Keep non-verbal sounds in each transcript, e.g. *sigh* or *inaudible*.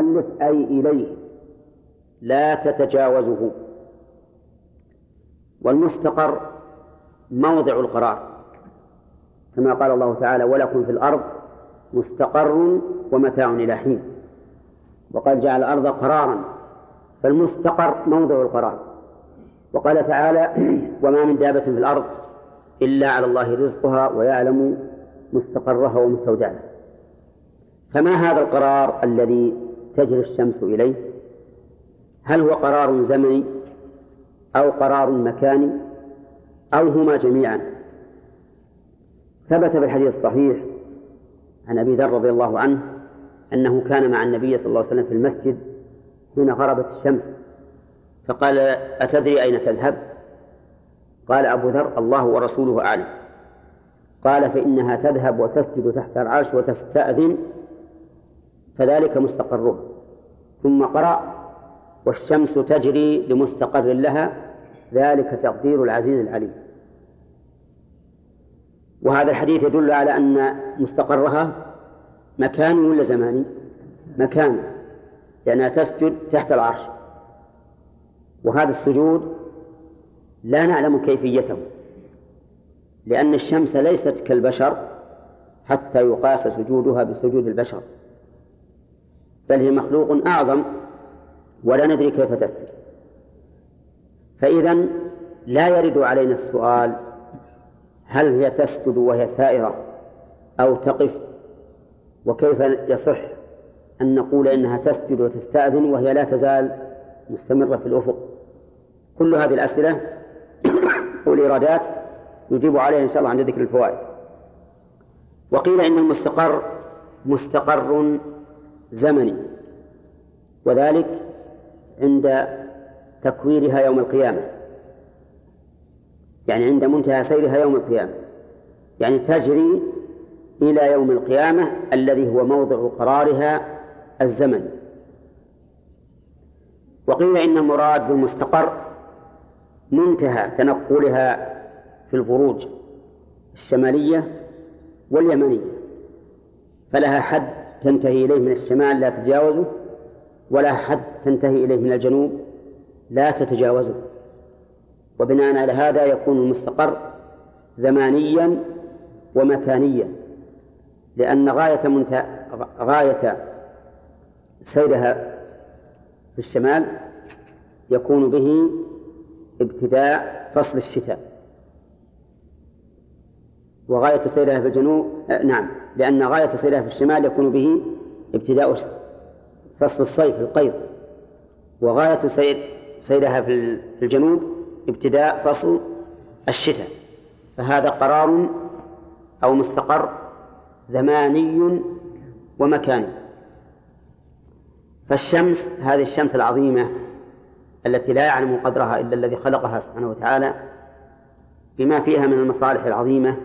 المؤلف أي إليه لا تتجاوزه. والمستقر موضع القرار كما قال الله تعالى ولكم في الأرض مستقر ومتاع إلى حين وقد جعل الأرض قرارا فالمستقر موضع القرار. وقال تعالى *coughs* وما من دابة في الأرض إلا على الله رزقها ويعلم مستقرها ومستودعها فما هذا القرار الذي تجري الشمس إليه؟ هل هو قرار زمني أو قرار مكاني أو هما جميعا؟ ثبت في الحديث الصحيح عن أبي ذر رضي الله عنه أنه كان مع النبي صلى الله عليه وسلم في المسجد حين غربت الشمس فقال أتدري أين تذهب؟ قال أبو ذر الله ورسوله أعلم. قال فإنها تذهب وتسجد تحت العرش وتستأذن فذلك مستقرها. ثم قرأ والشمس تجري لمستقر لها ذلك تقدير العزيز العليم. وهذا الحديث يدل على أن مستقرها مكاني ولا زماني مكاني لأنها تسجد تحت العرش. وهذا السجود لا نعلم كيفيته لأن الشمس ليست كالبشر حتى يقاس سجودها بسجود البشر. بل هي مخلوق أعظم ولا ندري كيف تسجد فإذا لا يرد علينا السؤال هل هي تسجد وهي سائرة أو تقف وكيف يصح أن نقول إنها تسجد وتستأذن وهي لا تزال مستمرة في الأفق. كل هذه الأسئلة *coughs* والإيرادات يجيب عليها إن شاء الله عند ذكر الفوائد. وقيل إن المستقر مستقر زمني. وذلك عند تكويرها يوم القيامة. يعني عند منتهى سيرها يوم القيامة. يعني تجري إلى يوم القيامة الذي هو موضع قرارها الزمن. وقيل إن المراد بالمستقر منتهى تنقلها في البروج الشمالية واليمنية. فلها حد تنتهي إليه من الشمال لا تتجاوزه ولا حد تنتهي إليه من الجنوب لا تتجاوزه. وبناء على هذا يكون المستقر زمانيا ومكانيا لأن غاية منت... غاية سيرها في الشمال يكون به ابتداء فصل الشتاء. وغاية سيرها في الجنوب آه نعم. لأن غاية سيرها في الشمال يكون به ابتداء فصل الصيف القيض. وغاية سير سيرها في الجنوب ابتداء فصل الشتاء. فهذا قرار أو مستقر زماني ومكاني. فالشمس هذه الشمس العظيمة التي لا يعلم قدرها إلا الذي خلقها سبحانه وتعالى بما فيها من المصالح العظيمة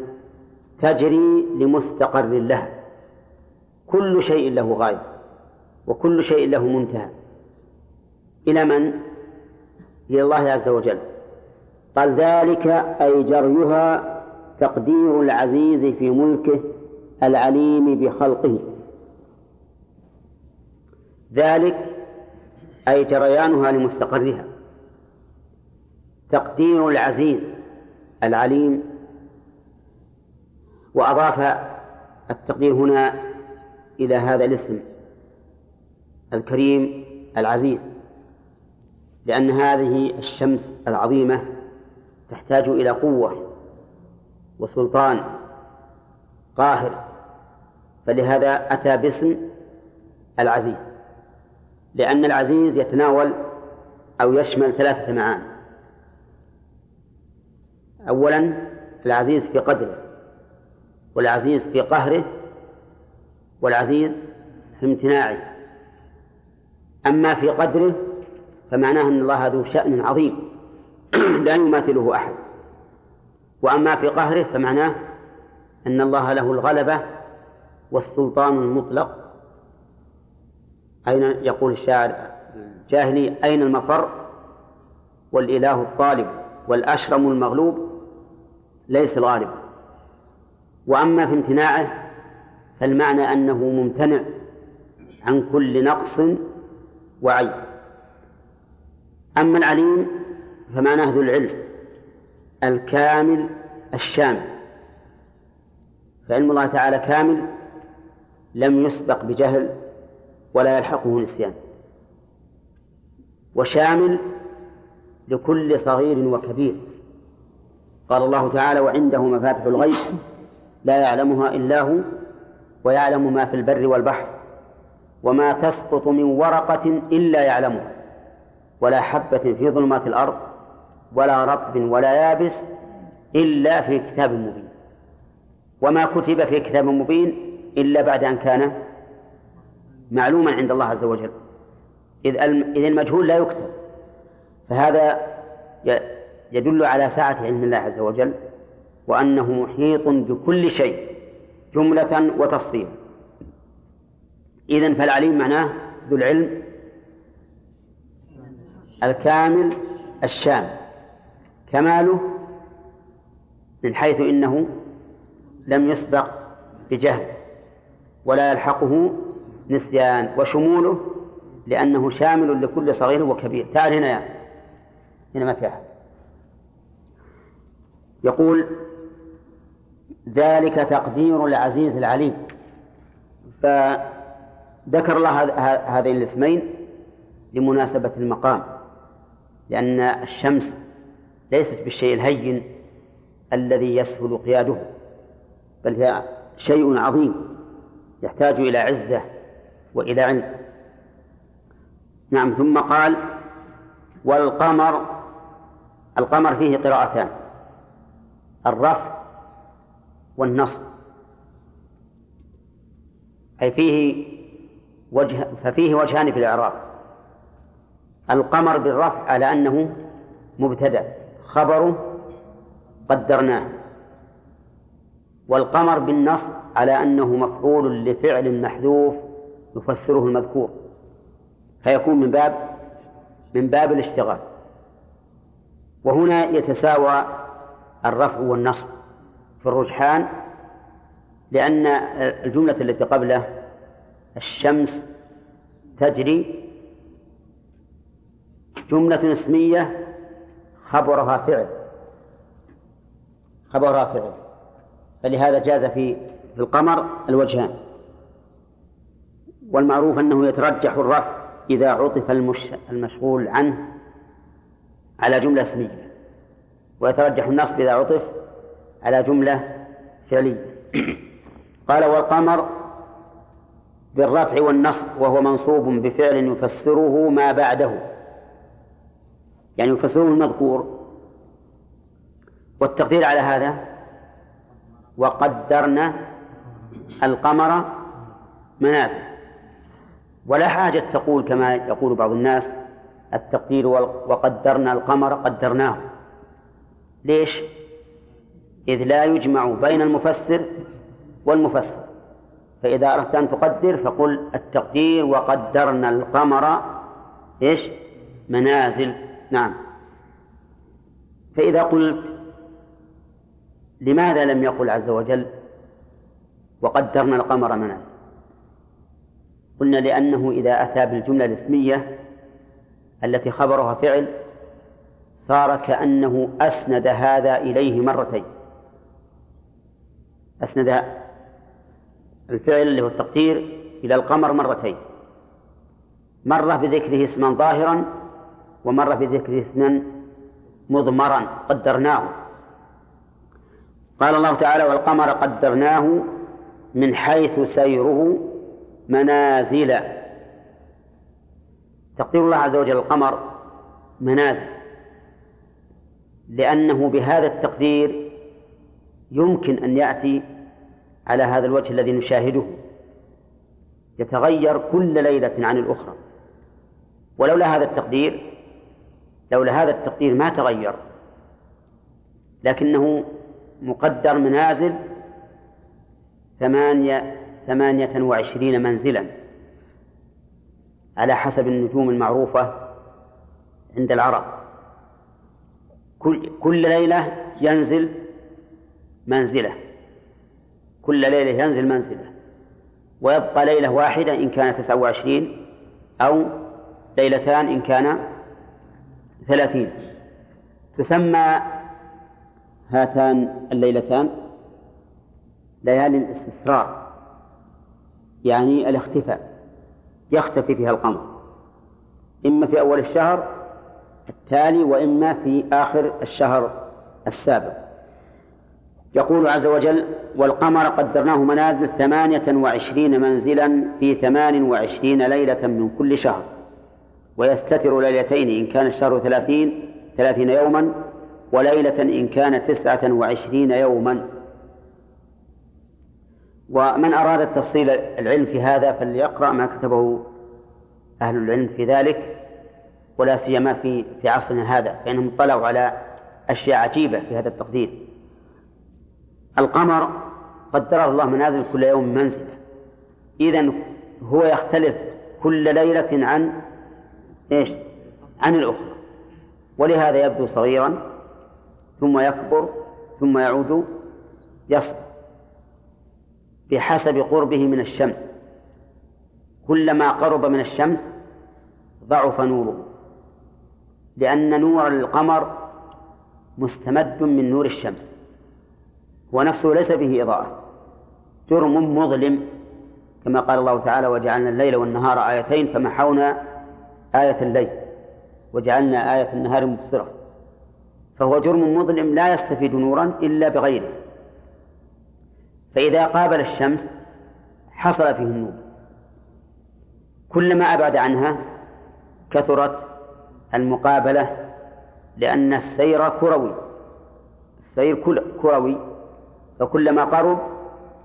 تجري لمستقر لها. كل شيء له غاية وكل شيء له منتهى. إلى من؟ إلى الله عز وجل. قال ذلك أي جريها تقدير العزيز في ملكه العليم بخلقه. ذلك أي جريانها لمستقرها. تقدير العزيز العليم وأضاف التقدير هنا إلى هذا الاسم الكريم العزيز لأن هذه الشمس العظيمة تحتاج إلى قوة وسلطان قاهر فلهذا أتى باسم العزيز لأن العزيز يتناول أو يشمل ثلاثة معاني أولا العزيز في قدره والعزيز في قهره والعزيز في امتناعه. أما في قدره فمعناه أن الله ذو شأن عظيم *clears throat* لا يماثله أحد. وأما في قهره فمعناه أن الله له الغلبة والسلطان المطلق. أين يقول الشاعر الجاهلي؟ أين المفر؟ والإله الطالب والأشرم المغلوب ليس الغالب. وأما في امتناعه فالمعنى أنه ممتنع عن كل نقص وعيب. أما العليم فمعناه ذو العلم الكامل الشامل. فعلم الله تعالى كامل لم يسبق بجهل ولا يلحقه نسيان. وشامل لكل صغير وكبير. قال الله تعالى وعنده مفاتح الغيب لا يعلمها إلا هو ويعلم ما في البر والبحر وما تسقط من ورقة إلا يعلمها ولا حبة في ظلمات الأرض ولا رطب ولا يابس إلا في كتاب مبين. وما كتب في كتاب مبين إلا بعد أن كان معلوما عند الله عز وجل. إذ المجهول لا يكتب. فهذا يدل على سعة علم الله عز وجل وأنه محيط بكل شيء جملة وتفصيلا إذن فالعليم معناه ذو العلم الكامل الشامل كماله من حيث إنه لم يسبق بجهل ولا يلحقه نسيان وشموله لأنه شامل لكل صغير وكبير. تعال هنا يا هنا ما في أحد. يقول ذلك تقدير العزيز العليم. فذكر الله هذين الاسمين لمناسبة المقام لأن الشمس ليست بالشيء الهين الذي يسهل قياده بل هي شيء عظيم يحتاج إلى عزة وإلى علم. نعم ثم قال والقمر القمر فيه قراءتان الرفع والنصب. أي فيه وجه ففيه وجهان في الإعراب. القمر بالرفع على أنه مبتدأ خبره قدرناه. والقمر بالنصب على أنه مفعول لفعل محذوف يفسره المذكور. فيكون من باب من باب الاشتغال. وهنا يتساوى الرفع والنصب. في الرجحان لأن الجملة التي قبله الشمس تجري جملة اسمية خبرها فعل خبرها فعل. فلهذا جاز في القمر الوجهان. والمعروف أنه يترجح الرفع إذا عطف المشغول عنه على جملة اسمية. ويترجح النصب إذا عطف على جملة فعلية. *coughs* قال والقمر بالرفع والنصب وهو منصوب بفعل يفسره ما بعده. يعني يفسره المذكور. والتقدير على هذا وقدرنا القمر منازل. ولا حاجة تقول كما يقول بعض الناس التقدير وقدرنا القمر قدرناه. ليش؟ إذ لا يجمع بين المفسر والمفسر. فإذا أردت أن تقدر فقل التقدير وقدرنا القمر إيش؟ منازل. نعم. فإذا قلت لماذا لم يقل عز وجل وقدرنا القمر منازل؟ قلنا لأنه إذا أتى بالجملة الاسمية التي خبرها فعل صار كأنه أسند هذا إليه مرتين. أسند الفعل اللي هو التقدير إلى القمر مرتين. مرة بذكره اسما ظاهرا ومرة بذكره اسما مضمرا قدرناه. قال الله تعالى والقمر قدرناه من حيث سيره منازل. تقدير الله عز وجل القمر منازل لأنه بهذا التقدير يمكن أن يأتي على هذا الوجه الذي نشاهده يتغير كل ليلة عن الأخرى. ولولا هذا التقدير لولا هذا التقدير ما تغير. لكنه مقدر منازل ثمانية ثمانية وعشرين منزلا على حسب النجوم المعروفة عند العرب. كل, كل ليلة ينزل منزلة. كل ليلة ينزل منزلة. ويبقى ليلة واحدة إن كان تسعة وعشرين أو ليلتان إن كان ثلاثين. تسمى هاتان الليلتان ليالي الاستسرار يعني الاختفاء. يختفي فيها القمر. إما في أول الشهر التالي وإما في آخر الشهر السابق. يقول عز وجل والقمر قدرناه منازل ثمانية وعشرين منزلا في ثمان وعشرين ليلة من كل شهر ويستتر ليلتين إن كان الشهر ثلاثين ثلاثين يوما وليلة إن كان تسعة وعشرين يوما. ومن أراد التفصيل العلم في هذا فليقرأ ما كتبه أهل العلم في ذلك ولا سيما في في عصرنا هذا فإنهم اطلعوا على أشياء عجيبة في هذا التقدير. القمر قدره الله منازل كل يوم منزلة. إذا هو يختلف كل ليلة عن إيش؟ عن الأخرى. ولهذا يبدو صغيرا ثم يكبر ثم يعود يصغر بحسب قربه من الشمس. كلما قرب من الشمس ضعف نوره لأن نور القمر مستمد من نور الشمس. هو نفسه ليس به إضاءة. جرم مظلم كما قال الله تعالى وجعلنا الليل والنهار آيتين فمحونا آية الليل وجعلنا آية النهار مبصرة. فهو جرم مظلم لا يستفيد نورا إلا بغيره. فإذا قابل الشمس حصل فيه النور. كلما أبعد عنها كثرت المقابلة لأن السير كروي. السير كروي. فكلما قرب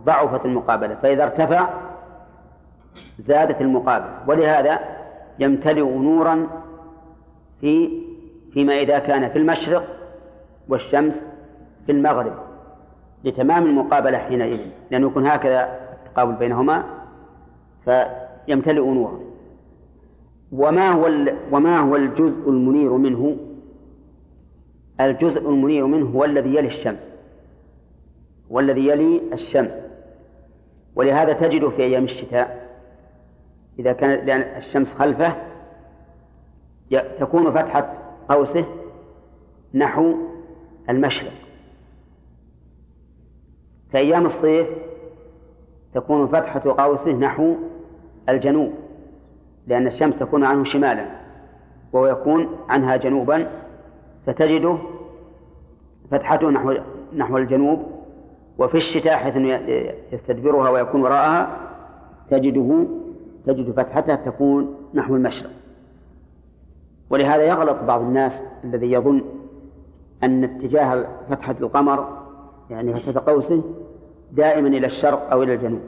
ضعفت المقابلة فإذا ارتفع زادت المقابلة. ولهذا يمتلئ نورا في فيما إذا كان في المشرق والشمس في المغرب لتمام المقابلة حينئذ لأنه يكون هكذا التقابل بينهما فيمتلئ نورا. وما هو وما هو الجزء المنير منه؟ الجزء المنير منه هو الذي يلي الشمس. والذي يلي الشمس. ولهذا تجد في أيام الشتاء إذا كان لأن الشمس خلفه تكون فتحة قوسه نحو المشرق. في أيام الصيف تكون فتحة قوسه نحو الجنوب لأن الشمس تكون عنه شمالا وهو يكون عنها جنوبا فتجده فتحته نحو نحو الجنوب وفي الشتاء حيث يستدبرها ويكون وراءها تجده تجد فتحتها تكون نحو المشرق. ولهذا يغلط بعض الناس الذي يظن أن اتجاه فتحة القمر يعني فتحة قوسه دائما إلى الشرق أو إلى الجنوب.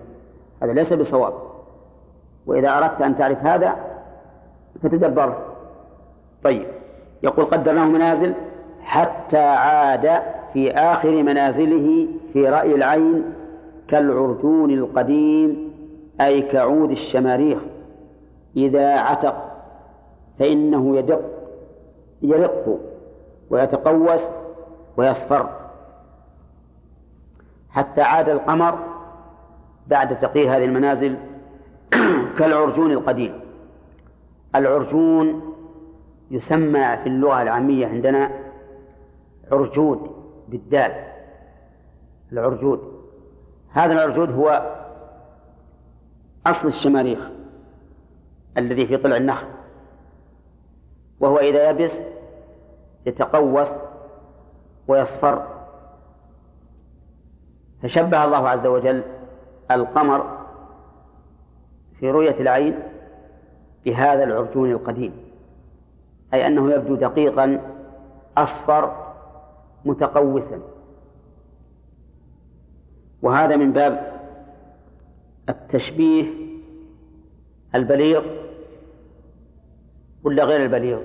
هذا ليس بصواب. وإذا أردت أن تعرف هذا فتدبره. طيب. يقول قدرناه منازل حتى عاد في آخر منازله في رأي العين كالعرجون القديم أي كعود الشماريخ. إذا عتق فإنه يدق يرق ويتقوس ويصفر. حتى عاد القمر بعد تقرير هذه المنازل *clears throat* كالعرجون القديم. العرجون يسمى في اللغة العامية عندنا عرجود. بالدال العرجود. هذا العرجود هو أصل الشماريخ الذي في طلع النخل وهو إذا يبس يتقوس ويصفر. فشبه الله عز وجل القمر في رؤية العين بهذا العرجون القديم أي أنه يبدو دقيقا أصفر متقوسا. وهذا من باب التشبيه البليغ ولا غير البليغ؟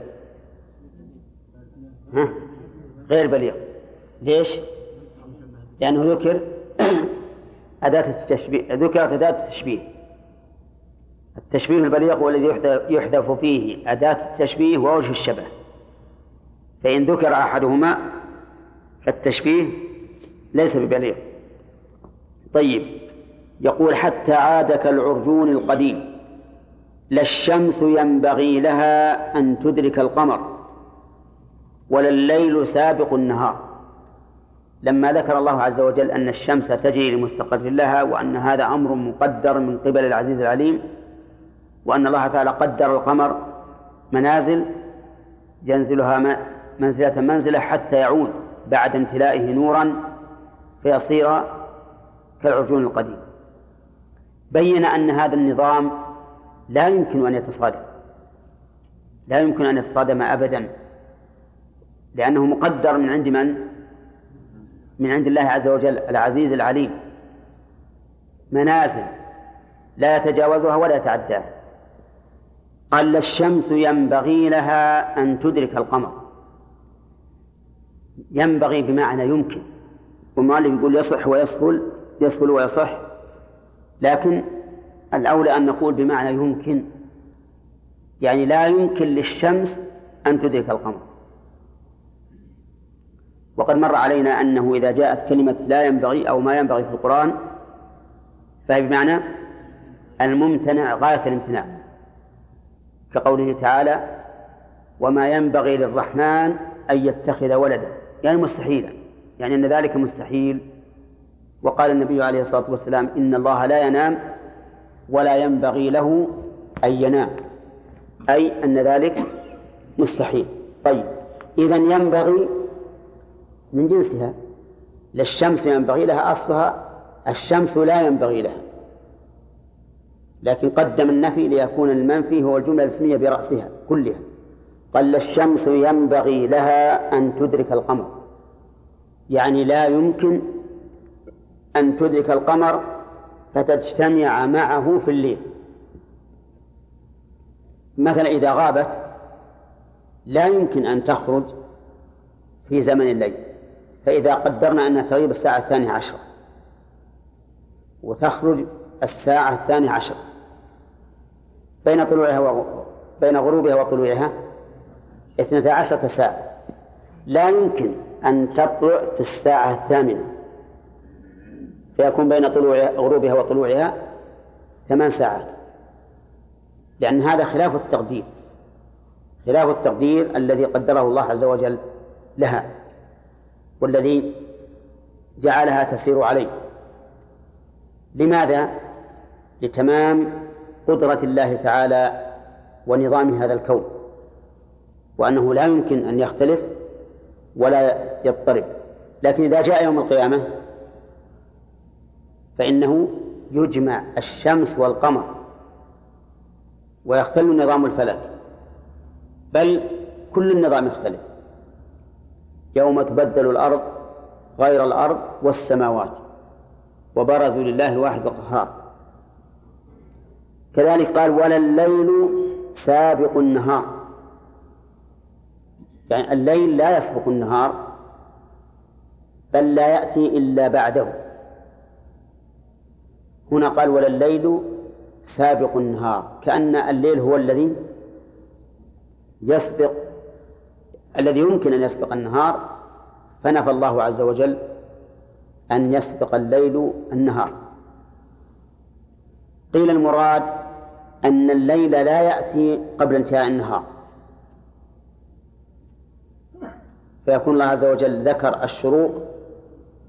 ها؟ غير بليغ. ليش؟ لأنه ذكر *coughs* أداة التشبيه ذكرت أداة التشبيه. التشبيه البليغ هو الذي يحذف فيه أداة التشبيه ووجه الشبه. فإن ذكر أحدهما فالتشبيه ليس ببليغ. طيب يقول حتى عاد كالعرجون القديم لا الشمس ينبغي لها أن تدرك القمر ولا الليل سابق النهار. لما ذكر الله عز وجل أن الشمس تجري لمستقر لها وأن هذا أمر مقدر من قبل العزيز العليم وأن الله تعالى قدر القمر منازل ينزلها منزلة منزلة حتى يعود. بعد امتلائه نورا فيصير كالعرجون القديم. بين أن هذا النظام لا يمكن أن يتصادم. لا يمكن أن يتصادم أبدا. لأنه مقدر من عند من؟ من عند الله عز وجل العزيز العليم. منازل لا يتجاوزها ولا يتعداها. قال الشمس ينبغي لها أن تدرك القمر. ينبغي بمعنى يمكن. والمؤلف يقول يصح ويسهل يسهل ويصح. لكن الأولى أن نقول بمعنى يمكن. يعني لا يمكن للشمس أن تدرك القمر. وقد مر علينا أنه إذا جاءت كلمة لا ينبغي أو ما ينبغي في القرآن فهي بمعنى الممتنع غاية الامتناع. كقوله تعالى وما ينبغي للرحمن أن يتخذ ولدا. يعني مستحيلا يعني أن ذلك مستحيل. وقال النبي عليه الصلاة والسلام إن الله لا ينام ولا ينبغي له أن ينام أي أن ذلك مستحيل. طيب إذا ينبغي من جنسها للشمس ينبغي لها أصلها الشمس لا ينبغي لها. لكن قدم النفي ليكون المنفي هو الجملة الاسمية برأسها كلها. قال الشمس ينبغي لها أن تدرك القمر. يعني لا يمكن أن تدرك القمر فتجتمع معه في الليل. مثلا إذا غابت لا يمكن أن تخرج في زمن الليل. فإذا قدرنا أنها تغيب الساعة الثانية عشرة وتخرج الساعة الثانية عشر بين طلوعها و... بين غروبها وطلوعها اثنتا عشرة ساعة. لا يمكن أن تطلع في الساعة الثامنة. فيكون بين طلوع غروبها وطلوعها ثمان ساعات. لأن هذا خلاف التقدير. خلاف التقدير الذي قدره الله عز وجل لها والذي جعلها تسير عليه. لماذا؟ لتمام قدرة الله تعالى ونظام هذا الكون. وأنه لا يمكن أن يختلف ولا يضطرب. لكن إذا جاء يوم القيامة فإنه يجمع الشمس والقمر ويختل نظام الفلك. بل كل النظام يختلف. يوم تبدل الأرض غير الأرض والسماوات وبرزوا لله الواحد القهار. كذلك قال ولا الليل سابق النهار. يعني الليل لا يسبق النهار بل لا يأتي إلا بعده. هنا قال ولا الليل سابق النهار. كأن الليل هو الذي يسبق الذي يمكن أن يسبق النهار فنفى الله عز وجل أن يسبق الليل النهار. قيل المراد أن الليل لا يأتي قبل انتهاء النهار. فيكون الله عز وجل ذكر الشروق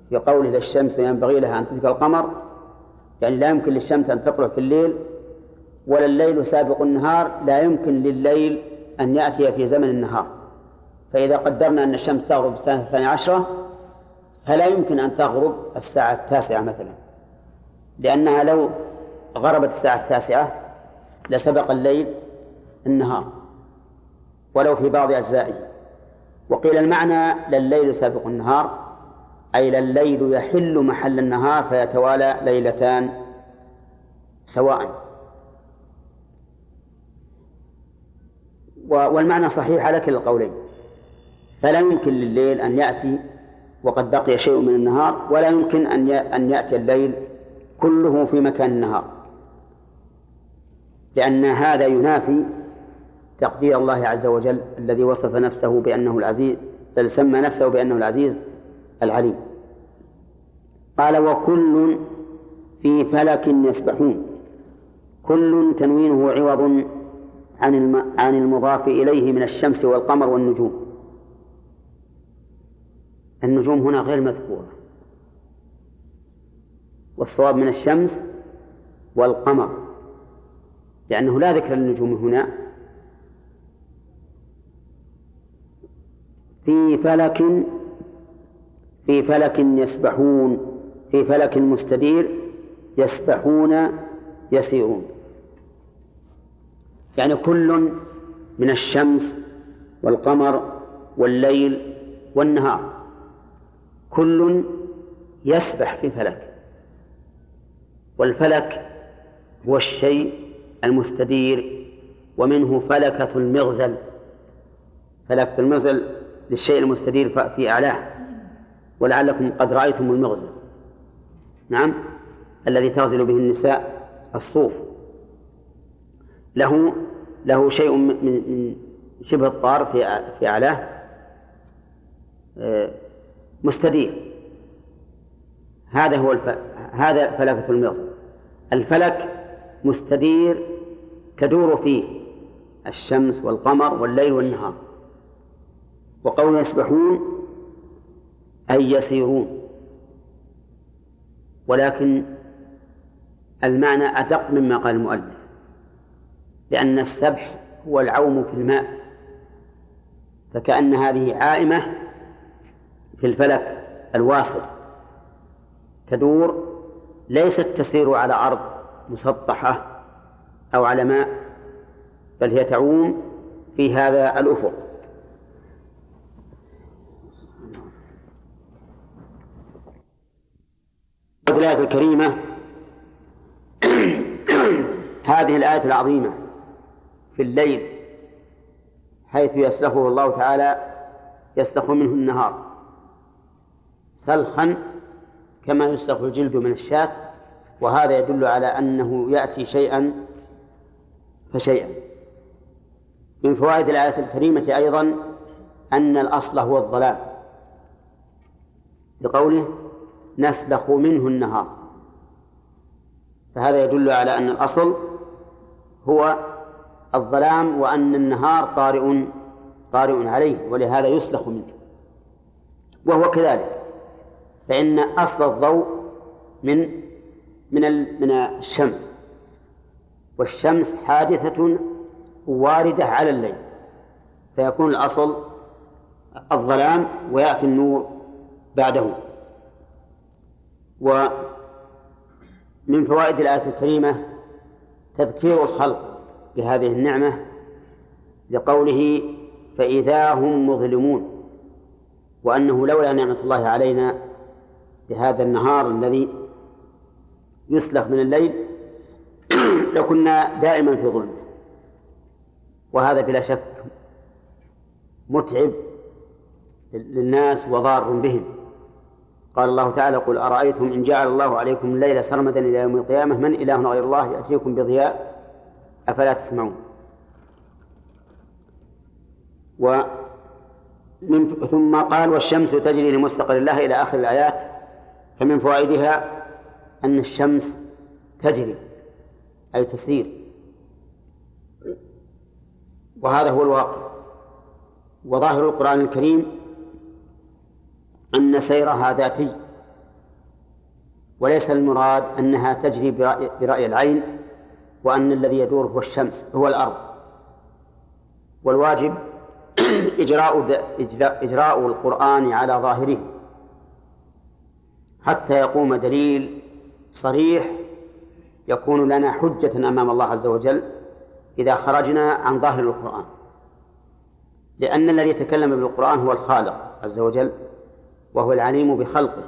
في قوله للشمس ينبغي لها أن تدرك القمر يعني لا يمكن للشمس أن تطلع في الليل ولا الليل سابق النهار لا يمكن لليل أن يأتي في زمن النهار. فإذا قدرنا أن الشمس تغرب الساعة الثانية عشرة فلا يمكن أن تغرب الساعة التاسعة مثلا. لأنها لو غربت الساعة التاسعة لسبق الليل النهار ولو في بعض أجزائه. وقيل المعنى لليل سابق النهار أي لليل يحل محل النهار فيتوالى ليلتان سواء. والمعنى صحيح على كلا القولين فلا يمكن لليل أن يأتي وقد بقي شيء من النهار ولا يمكن أن أن يأتي الليل كله في مكان النهار لأن هذا ينافي تقدير الله عز وجل الذي وصف نفسه بأنه العزيز بل سمى نفسه بأنه العزيز العليم. قال وكل في فلك يسبحون. كل تنوينه عوض عن عن المضاف إليه من الشمس والقمر والنجوم. النجوم هنا غير مذكورة. والصواب من الشمس والقمر. لأنه لا ذكر للنجوم هنا في فلك في فلك يسبحون في فلك مستدير يسبحون يسيرون. يعني كل من الشمس والقمر والليل والنهار كل يسبح في فلك. والفلك هو الشيء المستدير ومنه فلكة المغزل. فلكة المغزل للشيء المستدير في أعلاه. ولعلكم قد رأيتم المغزل نعم؟ الذي تغزل به النساء الصوف. له له شيء من شبه الطار في في أعلاه آه، مستدير. هذا هو. هذا فلكة المغزل الفلك مستدير تدور فيه الشمس والقمر والليل والنهار. وقول يسبحون أي يسيرون. ولكن المعنى أدق مما قال المؤلف لأن السبح هو العوم في الماء فكأن هذه عائمة في الفلك الواصل تدور ليست تسير على أرض مسطحة أو على ماء بل هي تعوم في هذا الأفق. الآية الكريمة. *coughs* هذه الآية العظيمة في الليل حيث يسلخه الله تعالى يسلخ منه النهار. سلخا كما يسلخ الجلد من الشاة وهذا يدل على أنه يأتي شيئا فشيئا. من فوائد الآية الكريمة أيضا أن الأصل هو الظلام. لقوله نسلخ منه النهار. فهذا يدل على أن الأصل هو الظلام وأن النهار طارئ طارئ عليه ولهذا يسلخ منه. وهو كذلك. فإن أصل الضوء من من من الشمس. والشمس حادثة واردة على الليل. فيكون الأصل الظلام ويأتي النور بعده. ومن فوائد الآية الكريمة تذكير الخلق بهذه النعمة لقوله فإذا هم مظلمون وأنه لولا نعمة الله علينا بهذا النهار الذي يسلخ من الليل *clears throat* لكنا دائما في ظلم. وهذا بلا شك متعب للناس وضار بهم. قال الله تعالى قل أرأيتم إن جعل الله عليكم الليل سرمدا إلى يوم القيامة؟ من إله غير الله يأتيكم بضياء؟ أفلا تسمعون. ومن ثم قال والشمس تجري لمستقر الله إلى آخر الآيات فمن فوائدها أن الشمس تجري أي تسير. وهذا هو الواقع. وظاهر القرآن الكريم أن سيرها ذاتي وليس المراد أنها تجري برأي, العين وأن الذي يدور هو الشمس هو الأرض. والواجب *clears throat* إجراء إجراء القرآن على ظاهره. حتى يقوم دليل صريح يكون لنا حجة أمام الله عز وجل إذا خرجنا عن ظاهر القرآن. لأن الذي يتكلم بالقرآن هو الخالق عز وجل. وهو العليم بخلقه.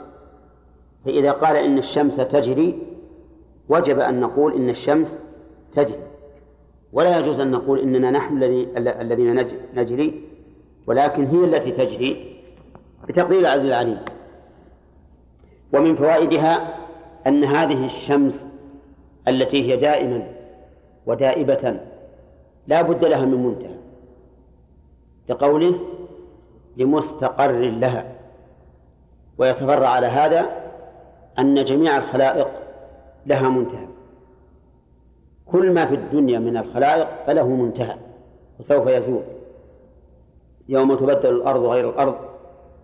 فإذا قال إن الشمس تجري وجب أن نقول إن الشمس تجري. ولا يجوز أن نقول إننا نحن الذين نجري ولكن هي التي تجري بتقدير العزيز العليم. ومن فوائدها أن هذه الشمس التي هي دائما ودائبة لا بد لها من منتهى. لقوله لمستقر لها. ويتفرع على هذا أن جميع الخلائق لها منتهى. كل ما في الدنيا من الخلائق فله منتهى وسوف يزول. يوم تبدل الأرض غير الأرض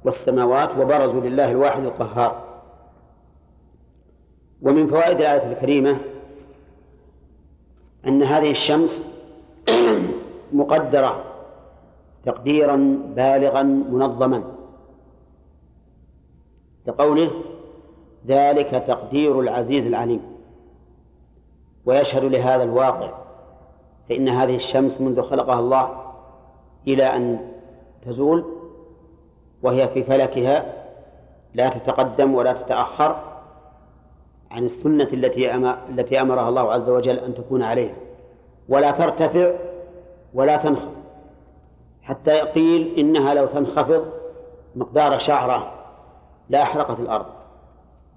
والسماوات وبرزوا لله الواحد القهار. ومن فوائد الآية الكريمة أن هذه الشمس *clears throat* مقدرة تقديرا بالغا منظما. لقوله ذلك تقدير العزيز العليم. ويشهد لهذا الواقع فإن هذه الشمس منذ خلقها الله إلى أن تزول وهي في فلكها لا تتقدم ولا تتأخر عن السنة التي التي أمرها الله عز وجل أن تكون عليها. ولا ترتفع ولا تنخفض. حتى قيل إنها لو تنخفض مقدار شعرة لأحرقت الأرض.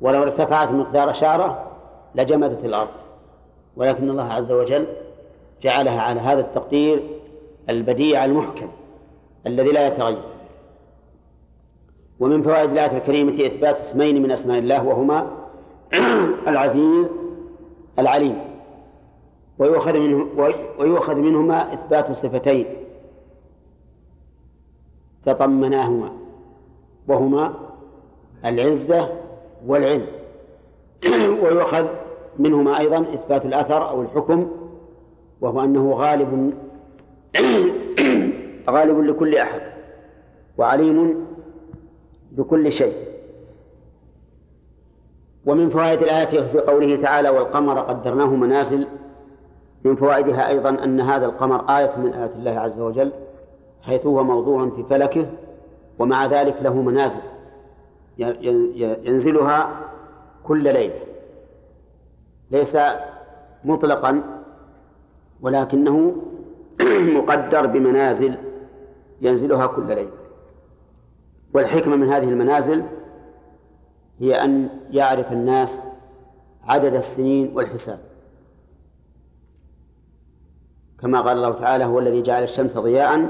ولو ارتفعت مقدار شعرة لجمدت الأرض. ولكن الله عز وجل جعلها على هذا التقدير البديع المحكم الذي لا يتغير. ومن فوائد الآية الكريمة إثبات اسمين من أسماء الله وهما *clears throat* العزيز العليم. ويؤخذ منه ويؤخذ منهما إثبات صفتين. تضمناهما وهما العزة والعلم. *clears throat* ويؤخذ منهما أيضا إثبات الأثر أو الحكم وهو أنه غالب *clears throat* غالب لكل أحد وعليم بكل شيء. ومن فوائد الآية في قوله تعالى والقمر قدرناه منازل من فوائدها أيضا أن هذا القمر آية من آيات الله عز وجل حيث هو موضوع في فلكه ومع ذلك له منازل. ينزلها كل ليلة ليس مطلقا ولكنه *clears throat* مقدر بمنازل ينزلها كل ليلة والحكمة من هذه المنازل هي أن يعرف الناس عدد السنين والحساب. كما قال الله تعالى هو الذي جعل الشمس ضياء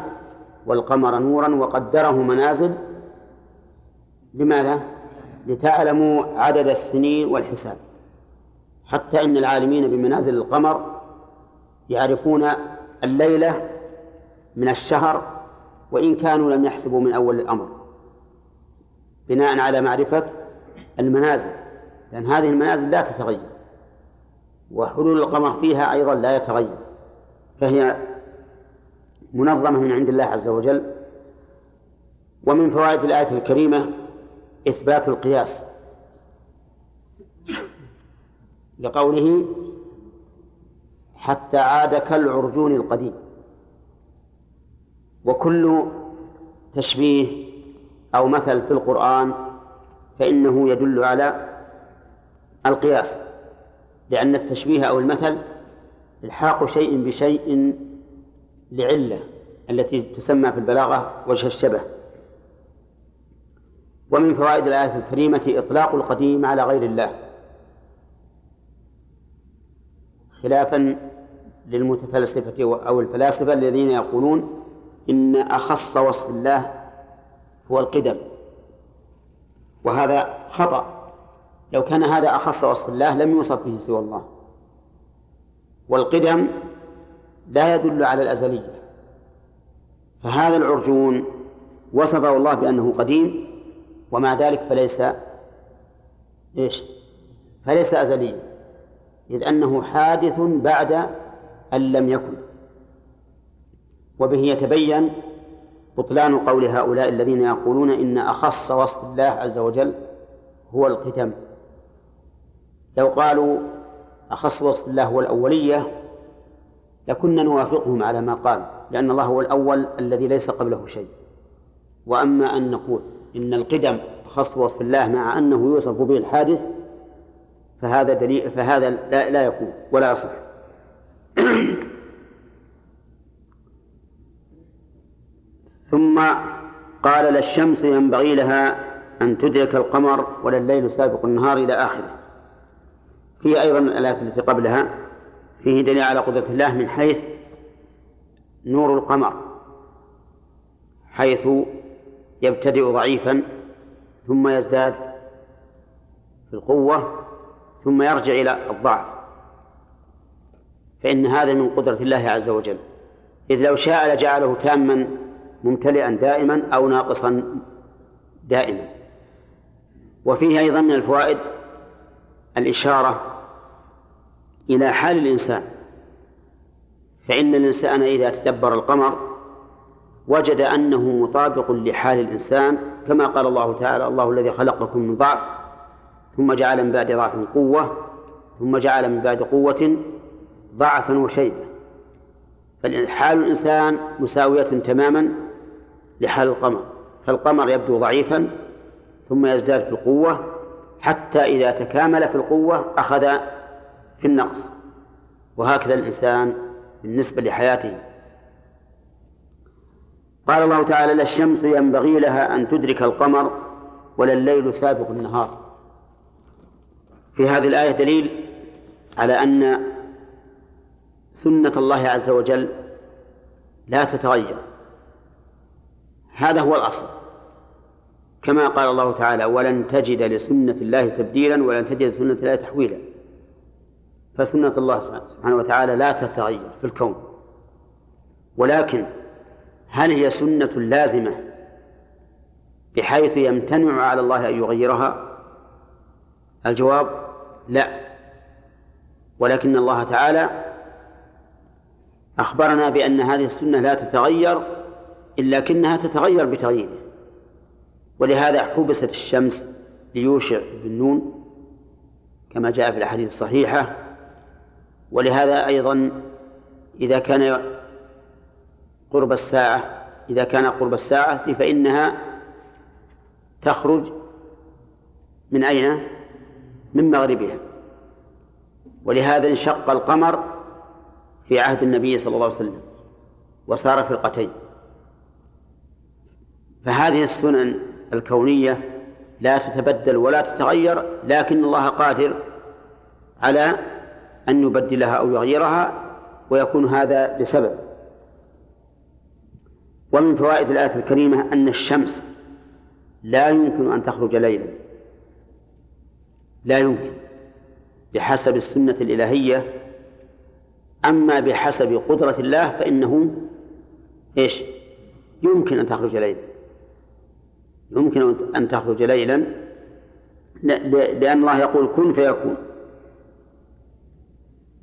والقمر نورا وقدره منازل لماذا؟ لتعلموا عدد السنين والحساب. حتى إن العالمين بمنازل القمر يعرفون الليلة من الشهر وإن كانوا لم يحسبوا من أول الأمر. بناء على معرفة المنازل لأن هذه المنازل لا تتغير وحلول القمر فيها أيضا لا يتغير. فهي منظمة من عند الله عز وجل ومن فوائد الآية الكريمة إثبات القياس لقوله حتى عاد كالعرجون القديم وكل تشبيه أو مثل في القرآن فإنه يدل على القياس لأن التشبيه أو المثل إلحاق شيء بشيء لعلة التي تسمى في البلاغة وجه الشبه. ومن فوائد الآية الكريمة إطلاق القديم على غير الله. خلافا للمتفلسفة أو الفلاسفة الذين يقولون إن أخص وصف الله هو القدم. وهذا خطأ. لو كان هذا أخص وصف الله لم يوصف به سوى الله. والقدم لا يدل على الأزلية. فهذا العرجون وصفه الله بأنه قديم ومع ذلك فليس إيش؟ فليس أزليا إذ أنه حادث بعد أن لم يكن. وبه يتبين بطلان قول هؤلاء الذين يقولون إن أخص وصف الله عز وجل هو القدم لو قالوا أخص وصف الله هو الأولية لكنا نوافقهم على ما قال لأن الله هو الأول الذي ليس قبله شيء. وأما أن نقول إن القدم خص وصف الله مع أنه يوصف به الحادث فهذا دليل فهذا لا, لا يكون ولا يصح. *clears throat* ثم قال لا الشمس ينبغي لها أن تدرك القمر ولا الليل سابق النهار إلى آخره. في أيضا الآيات التي قبلها فيه دليل على قدرة الله من حيث نور القمر حيث يبتدئ ضعيفا ثم يزداد في القوة ثم يرجع إلى الضعف. فإن هذا من قدرة الله عز وجل. إذ لو شاء لجعله تاما ممتلئا دائما أو ناقصا دائما. وفيه أيضا من الفوائد الإشارة إلى حال الإنسان. فإن الإنسان إذا تدبر القمر وجد أنه مطابق لحال الإنسان كما قال الله تعالى الله الذي خلقكم من ضعف ثم جعل من بعد ضعف قوة ثم جعل من بعد قوة ضعفا وشيبة. فحال الإنسان مساوية تماما لحال القمر فالقمر يبدو ضعيفا ثم يزداد في القوة حتى إذا تكامل في القوة أخذ في النقص وهكذا الإنسان بالنسبة لحياته. قال الله تعالى لا الشمس ينبغي لها أن تدرك القمر ولا الليل سابق النهار. في هذه الآية دليل على أن سنة الله عز وجل لا تتغير. هذا هو الأصل. كما قال الله تعالى ولن تجد لسنة الله تبديلا ولن تجد لسنة الله تحويلا. فسنة الله سبحانه وتعالى لا تتغير في الكون. ولكن هل هي سنة لازمة بحيث يمتنع على الله أن يغيرها؟ الجواب لا. ولكن الله تعالى أخبرنا بأن هذه السنة لا تتغير إلا كنها تتغير بتغييره. ولهذا حبست الشمس ليوشع بن نون كما جاء في الأحاديث الصحيحة. ولهذا أيضا إذا كان قرب الساعة إذا كان قرب الساعة فإنها تخرج من أين؟ من مغربها. ولهذا انشق القمر في عهد النبي صلى الله عليه وسلم وصار فرقتين. فهذه السنن الكونية لا تتبدل ولا تتغير لكن الله قادر على أن يبدلها أو يغيرها ويكون هذا لسبب. ومن فوائد الآية الكريمة أن الشمس لا يمكن أن تخرج ليلا. لا يمكن. بحسب السنة الإلهية. أما بحسب قدرة الله فإنه إيش؟ يمكن أن تخرج ليلا. يمكن أن تخرج ليلا. لأن الله يقول كن فيكون.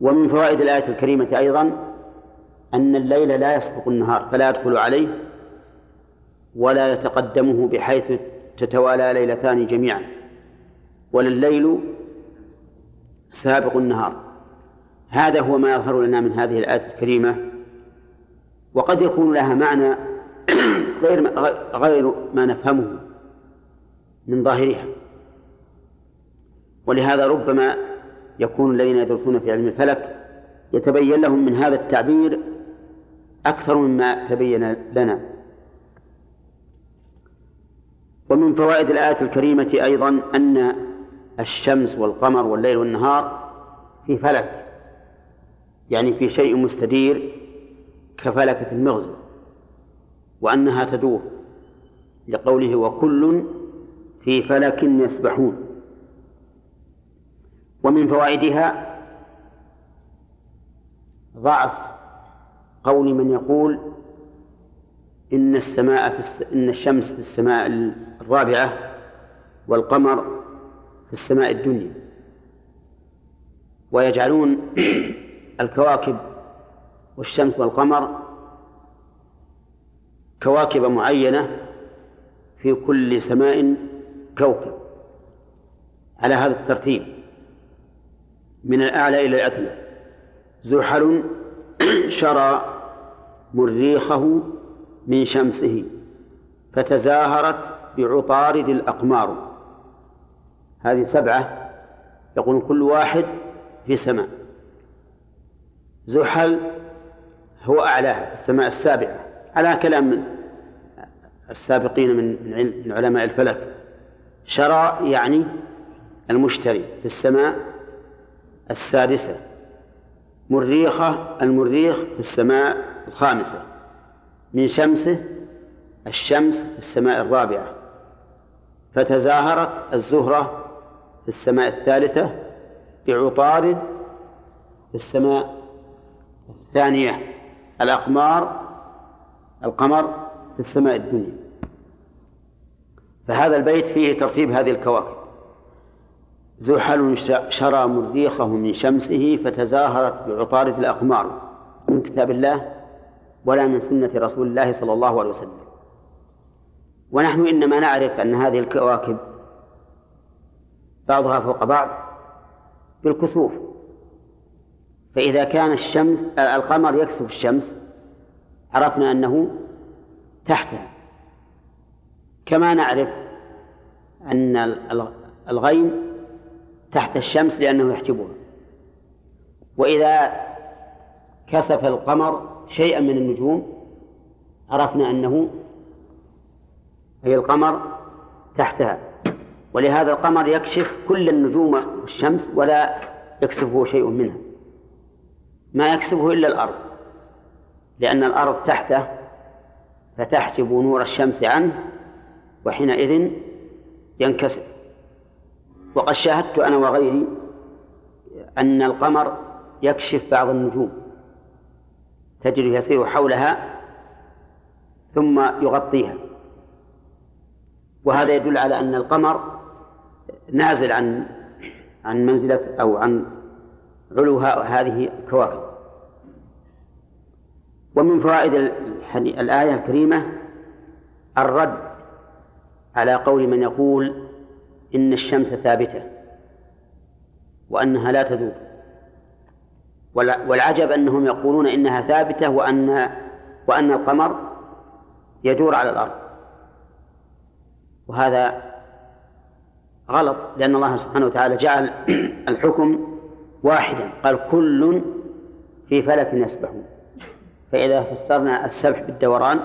ومن فوائد الآية الكريمة أيضا أن الليل لا يسبق النهار فلا يدخل عليه ولا يتقدمه بحيث تتوالى ليلتان جميعا. ولا الليل سابق النهار. هذا هو ما يظهر لنا من هذه الآية الكريمة. وقد يكون لها معنى *clears throat* غير غير ما نفهمه من ظاهرها. ولهذا ربما يكون الذين يدرسون في علم الفلك يتبين لهم من هذا التعبير أكثر مما تبين لنا. ومن فوائد الآية الكريمة أيضا أن الشمس والقمر والليل والنهار في فلك يعني في شيء مستدير كفلكة المغزى وأنها تدور لقوله وكل في فلك يسبحون. ومن فوائدها ضعف قول من يقول إن السماء في الس... إن الشمس في السماء الرابعة والقمر في السماء الدنيا. ويجعلون *clears throat* الكواكب والشمس والقمر كواكب معينة في كل سماء كوكب. على هذا الترتيب من الأعلى إلى الأدنى. زحل *clears throat* شرى مريخه من شمسه فتزاهرت بعطارد الأقمار. هذه سبعة يقول كل واحد في سماء. زحل هو أعلاها السماء السابعة على كلام السابقين من علماء الفلك. شرى يعني المشتري في السماء السادسة. مريخة المريخ في السماء الخامسة. من شمسه الشمس في السماء الرابعة. فتزاهرت الزهرة في السماء الثالثة بعطارد في السماء الثانية. الأقمار القمر في السماء الدنيا. فهذا البيت فيه ترتيب هذه الكواكب. زحل شرى مريخه من شمسه فتزاهرت بعطارد الأقمار. من كتاب الله ولا من سنة رسول الله صلى الله عليه وسلم. ونحن إنما نعرف أن هذه الكواكب بعضها فوق بعض بالكسوف. فإذا كان الشمس القمر يكسف الشمس عرفنا أنه تحتها. كما نعرف أن الغيم تحت الشمس لأنه يحجبها. وإذا كسف القمر شيئا من النجوم عرفنا أنه هي القمر تحتها ولهذا القمر يكشف كل النجوم والشمس ولا يكسفه شيء منها. ما يكسبه إلا الأرض لأن الأرض تحته فتحجب نور الشمس عنه وحينئذ ينكسر. وقد شاهدت أنا وغيري أن القمر يكشف بعض النجوم. تجري يسير حولها ثم يغطيها. وهذا يدل على أن القمر نازل عن عن منزلة أو عن علو هذه الكواكب. ومن فوائد الآية الكريمة الرد على قول من يقول إن الشمس ثابتة وأنها لا تذوب. والعجب أنهم يقولون إنها ثابتة وأن وأن القمر يدور على الأرض. وهذا غلط لأن الله سبحانه وتعالى جعل *clears throat* الحكم واحدا قال كل في فلك يسبحون فإذا فسرنا السبح بالدوران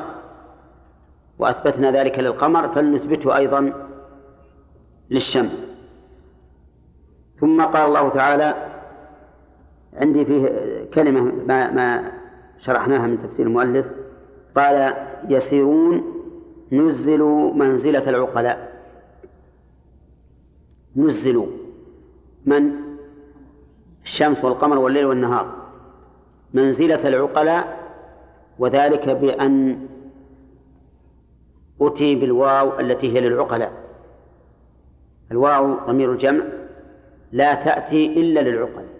وأثبتنا ذلك للقمر فلنثبته أيضا للشمس. ثم قال الله تعالى عندي فيه كلمة ما, ما شرحناها من تفسير المؤلف. قال يسيرون نزلوا منزلة العقلاء. نزلوا. من؟ الشمس والقمر والليل والنهار. منزلة العقلاء وذلك بأن أتي بالواو التي هي للعقلاء. الواو ضمير الجمع لا تأتي إلا للعقلاء.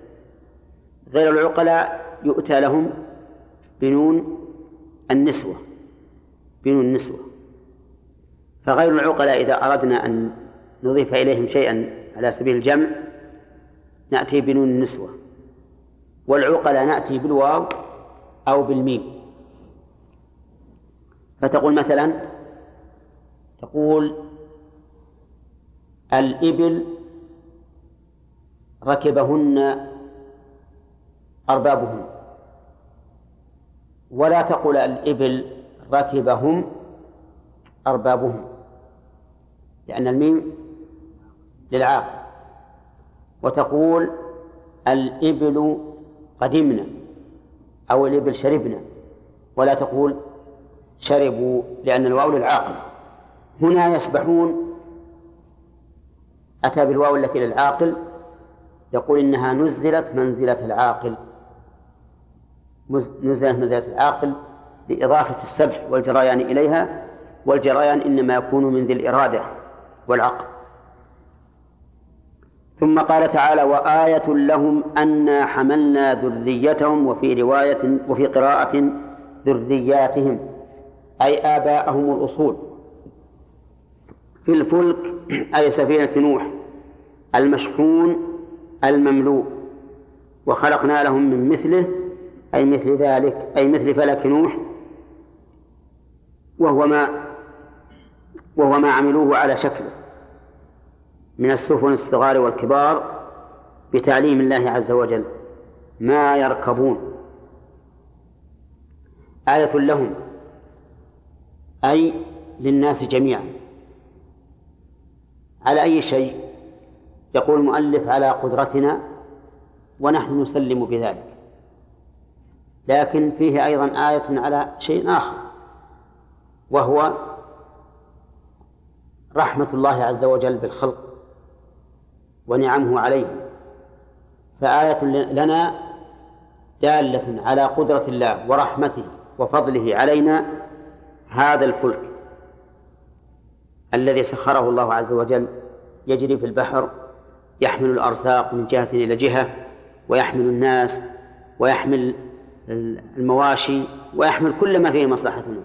غير العقلاء يؤتى لهم بنون النسوة بنون النسوة. فغير العقلاء إذا أردنا أن نضيف إليهم شيئا على سبيل الجمع نأتي بنون النسوة. والعقلاء نأتي بالواو أو بالميم. فتقول مثلا تقول الإبل ركبهن أربابهن ولا تقول الإبل ركبهم أربابهم. لأن الميم للعاقل. وتقول الإبل قدمنا أو الإبل شربنا. ولا تقول شربوا لأن الواو للعاقل. هنا يسبحون أتى بالواو التي للعاقل. يقول إنها نزلت منزلة العاقل. نزلت منزلة العاقل لإضافة السبح والجريان إليها والجريان إنما يكون من ذي الإرادة والعقل. ثم قال تعالى وآية لهم أنا حملنا ذريتهم وفي رواية وفي قراءة ذرياتهم أي آباءهم الأصول. في الفلك أي سفينة نوح المشحون المملوء. وخلقنا لهم من مثله أي مثل ذلك أي مثل فلك نوح وهو ما وهو ما عملوه على شكله من السفن الصغار والكبار بتعليم الله عز وجل. ما يركبون. آية لهم أي للناس جميعا. على أي شيء؟ يقول المؤلف على قدرتنا ونحن نسلم بذلك. لكن فيه أيضا آية على شيء آخر وهو رحمة الله عز وجل بالخلق ونعمه عليه. فآية لنا دالة على قدرة الله ورحمته وفضله علينا هذا الفلك الذي سخره الله عز وجل. يجري في البحر يحمل الأرزاق من جهة إلى جهة ويحمل الناس ويحمل المواشي ويحمل كل ما فيه مصلحتنا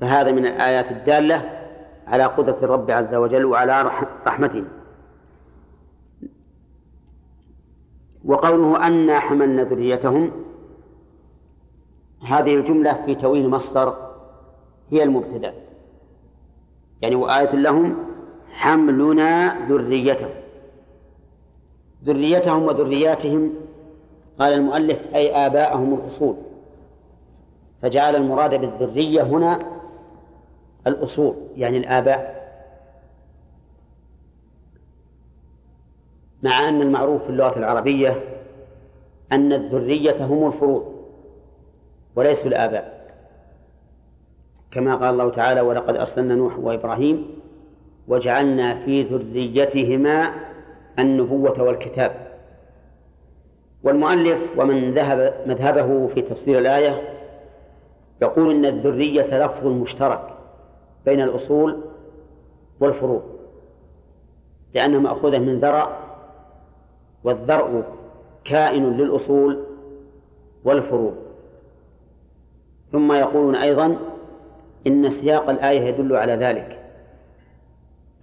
فهذا من الآيات الدالة على قدرة الرب عز وجل وعلى رحمته. وقوله أنا حملنا ذريتهم هذه الجملة في توين مصدر هي المبتدأ. يعني وآية لهم حملنا ذريتهم. ذريتهم وذرياتهم قال المؤلف أي آباءهم الأصول. فجعل المراد بالذرية هنا الأصول يعني الآباء. مع أن المعروف في اللغة العربية أن الذرية هم الفروض وليسوا الآباء. كما قال الله تعالى ولقد أرسلنا نوح وإبراهيم وجعلنا في ذريتهما النبوة والكتاب. والمؤلف ومن ذهب مذهبه في تفسير الآية يقول إن الذرية لفظ مشترك بين الأصول والفروع لأنها مأخوذة من ذرع والذرع كائن للأصول والفروع. ثم يقولون أيضا إن سياق الآية يدل على ذلك.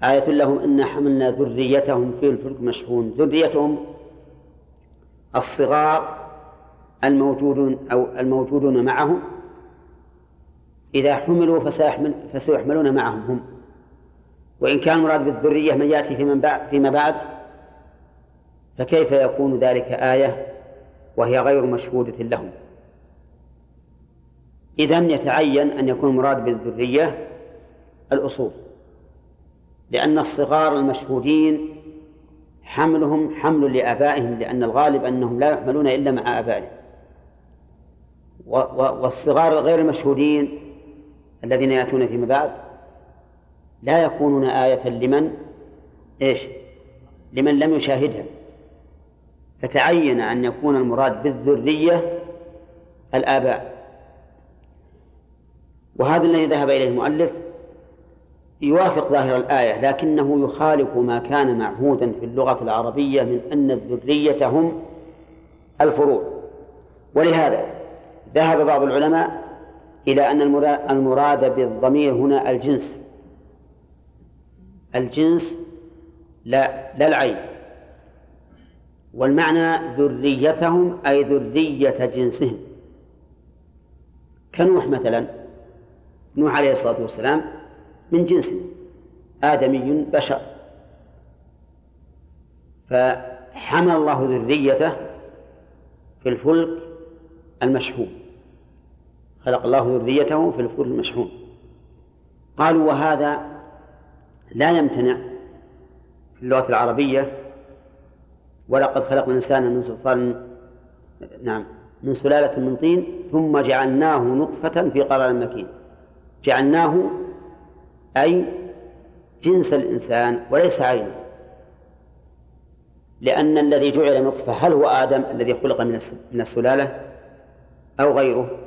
آية لهم إن حملنا ذريتهم في الفلك مشحون ذريتهم الصغار الموجودون أو الموجودون معهم إذا حملوا فسيحمل فسيحملون معهم هم. وإن كان مراد بالذرية من يأتي فيما بعد, فيما بعد فكيف يكون ذلك آية وهي غير مشهودة لهم؟ إذا يتعين أن يكون مراد بالذرية الأصول لأن الصغار المشهودين حملهم حمل لآبائهم لأن الغالب أنهم لا يحملون إلا مع آبائهم. والصغار غير المشهودين الذين يأتون فيما بعد لا يكونون آية لمن؟ إيش؟ لمن لم يشاهدها. فتعين أن يكون المراد بالذرية الآباء. وهذا الذي ذهب إليه المؤلف يوافق ظاهر الآية لكنه يخالف ما كان معهودا في اللغة العربية من أن الذرية هم الفروع. ولهذا ذهب بعض العلماء إلى أن المراد بالضمير هنا الجنس. الجنس لا لا العين. والمعنى ذريتهم أي ذرية جنسهم. كنوح مثلا نوح عليه الصلاة والسلام من جنس آدمي بشر. فحمل الله ذريته في الفلك المشحون. خلق الله ذريته في الفلك المشحون. قالوا وهذا لا يمتنع في اللغة العربية. ولقد خلقنا الإنسان من صلصال نعم من سلالة من طين ثم جعلناه نطفة في قرار مكين. جعلناه أي جنس الإنسان وليس عينه. لأن الذي جعل نطفة هل هو آدم الذي خلق من السلالة؟ أو غيره؟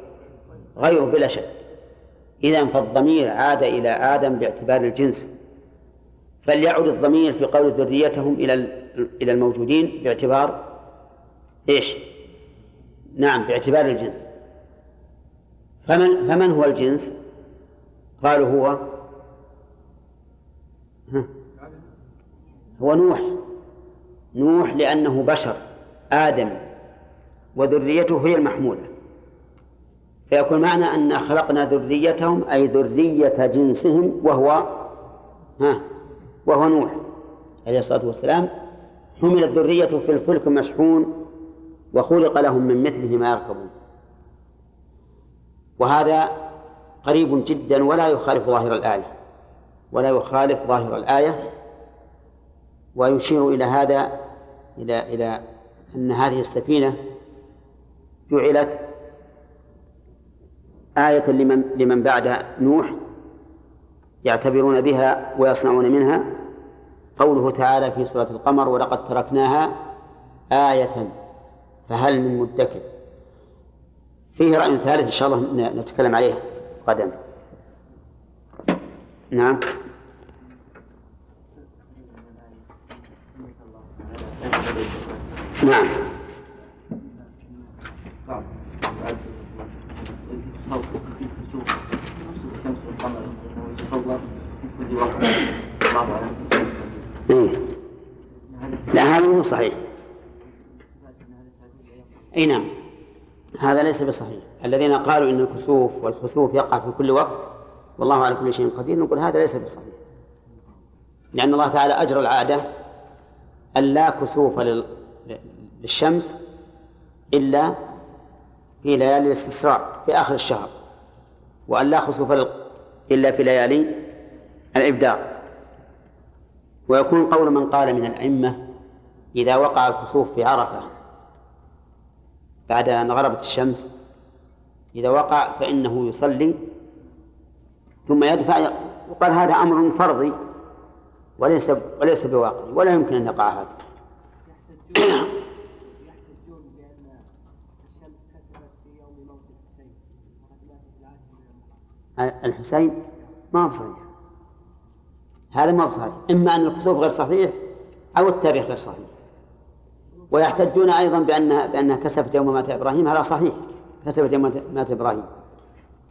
غيره بلا شك. إذا فالضمير عاد إلى آدم باعتبار الجنس. فليعد الضمير في قول ذريتهم إلى إلى الموجودين باعتبار إيش؟ نعم باعتبار الجنس. فمن فمن هو الجنس؟ قالوا هو هو نوح. نوح لأنه بشر آدم وذريته هي المحمولة. فيكون معنى أن خلقنا ذريتهم أي ذرية جنسهم وهو ها وهو نوح عليه الصلاة والسلام. حملت ذريته في الفلك مشحون وخلق لهم من مثله ما يركبون. وهذا قريب جدا ولا يخالف ظاهر الآية. ولا يخالف ظاهر الآية ويشير إلى هذا إلى إلى أن هذه السفينة جعلت آية لمن لمن بعد نوح يعتبرون بها ويصنعون منها. قوله تعالى في سورة القمر ولقد تركناها آية فهل من مدكر؟ فيه رأي ثالث إن شاء الله نتكلم عليه غدا نعم. نعم؟ لا هذا مو صحيح. أي نعم. هذا ليس بصحيح. الذين قالوا إن الكسوف والخسوف يقع في كل وقت والله على كل شيء قدير نقول هذا ليس بصحيح. لأن الله تعالى اجرى العادة أن لا كسوف للشمس إلا في ليالي الاستسراء في آخر الشهر وأن لا خسوف إلا في ليالي الإبداع. ويكون قول من قال من الأئمة إذا وقع الكسوف في عرفة بعد أن غربت الشمس إذا وقع فإنه يصلي ثم يدفع وقال هذا أمر فرضي. وليس وليس بواقع ولا يمكن أن يقع هذا. الحسين ما هو صحيح هذا ما هو صحيح إما أن الكسوف غير صحيح أو التاريخ غير صحيح. ويحتجون أيضا بأنها بأنها كسفت يوم مات إبراهيم هذا صحيح. كسفت يوم مات إبراهيم.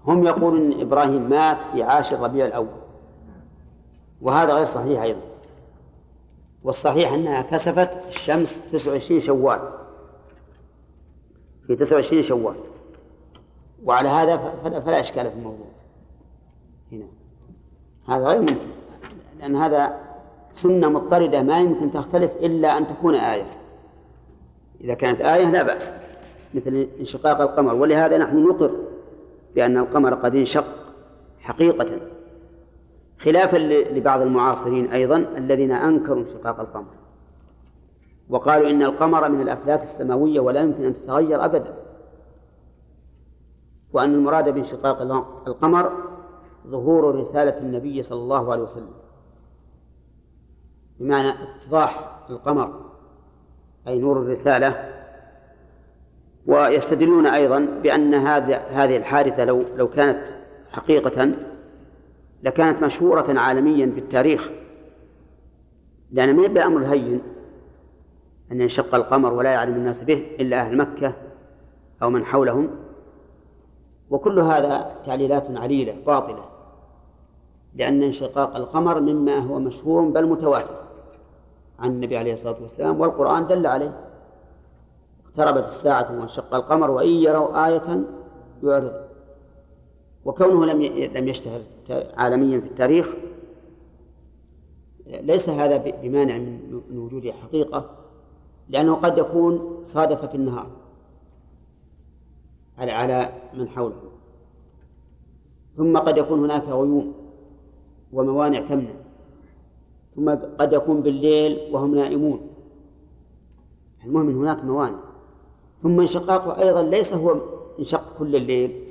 هم يقولون إبراهيم مات في عاشر ربيع الأول. وهذا غير صحيح أيضا. والصحيح أنها كسفت الشمس 29 شوال. في 29 شوال. وعلى هذا فلا إشكال في الموضوع. هنا. هذا غير ممكن. لأن هذا سنة مضطردة ما يمكن تختلف إلا أن تكون آية. إذا كانت آية لا بأس. مثل انشقاق القمر. ولهذا نحن نقر بأن القمر قد انشق حقيقة. خلافا لبعض المعاصرين أيضا الذين أنكروا انشقاق القمر. وقالوا إن القمر من الأفلاك السماوية ولا يمكن أن تتغير أبدا. وأن المراد بانشقاق القمر ظهور رسالة النبي صلى الله عليه وسلم. بمعنى اتضاح القمر أي نور الرسالة. ويستدلون أيضا بأن هذه هذه الحادثة لو لو كانت حقيقة لكانت مشهورة عالميا في التاريخ. لأن ما يبقى أمر هين أن ينشق القمر ولا يعلم الناس به إلا أهل مكة أو من حولهم. وكل هذا تعليلات عليلة باطلة لأن انشقاق القمر مما هو مشهور بل متواتر عن النبي عليه الصلاة والسلام. والقرآن دل عليه. اقتربت الساعة وانشق القمر وإن يروا آية يعرض وكونه لم لم يشتهر عالميا في التاريخ ليس هذا بمانع من وجود حقيقة لأنه قد يكون صادف في النهار على على من حوله. ثم قد يكون هناك غيوم وموانع تمنع. ثم قد يكون بالليل وهم نائمون. المهم هناك موانع. ثم انشقاقه أيضا ليس هو انشق كل الليل.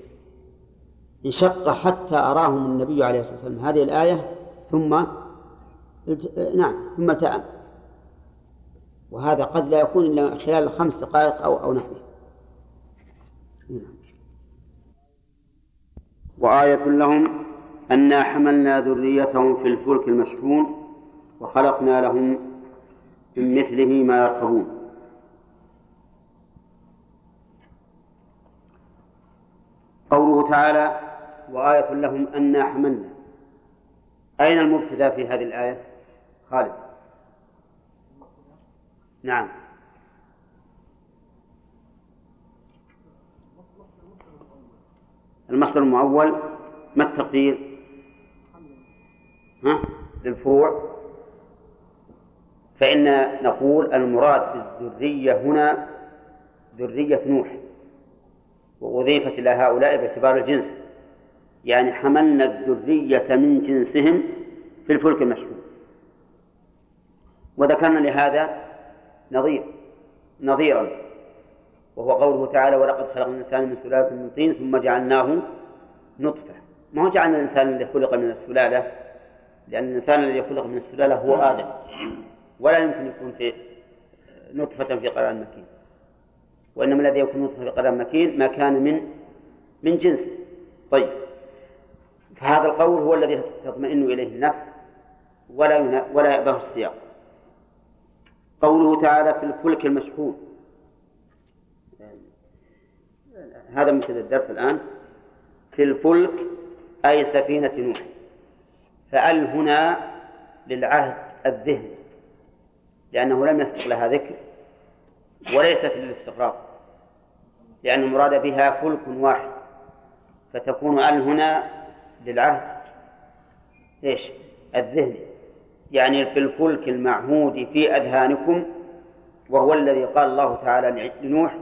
انشق حتى أراهم النبي عليه الصلاة والسلام. هذه الآية ثم نعم ثم تأم. وهذا قد لا يكون إلا خلال خمس دقائق أو أو نحوه. وآية لهم أنا حملنا ذريتهم في الفلك المشحون وخلقنا لهم من مثله ما يركبون. قوله تعالى وآية لهم أنا حملنا أين المبتدأ في هذه الآية؟ خالد نعم المصدر المؤول ما التقدير؟ ها؟ للفروع فإن نقول المراد بالذرية هنا ذرية نوح وأضيفت إلى هؤلاء باعتبار الجنس يعني حملنا الذرية من جنسهم في الفلك المشحون. وذكرنا لهذا نظير نظيرا وهو قوله تعالى ولقد خلقنا الإنسان من سلالة من طين ثم جعلناه نطفة. ما هو جعلنا الإنسان الذي خلق من السلالة؟ لأن الإنسان الذي خلق من السلالة هو آدم. ولا يمكن يكون في نطفة في قرار مكين. وإنما الذي يكون نطفة في قرار مكين ما كان من من جنس. طيب. فهذا القول هو الذي تطمئن إليه النفس ولا ولا يأبه السياق. قوله تعالى في الفلك المشحون. هذا مثل الدرس الآن. في الفلك أي سفينة نوح. فأل هنا للعهد الذهني لأنه لم يسبق لها ذكر وليست للاستغراق. لأن المراد بها فلك واحد. فتكون أل هنا للعهد. إيش؟ الذهني يعني في الفلك المعهود في أذهانكم وهو الذي قال الله تعالى لنوح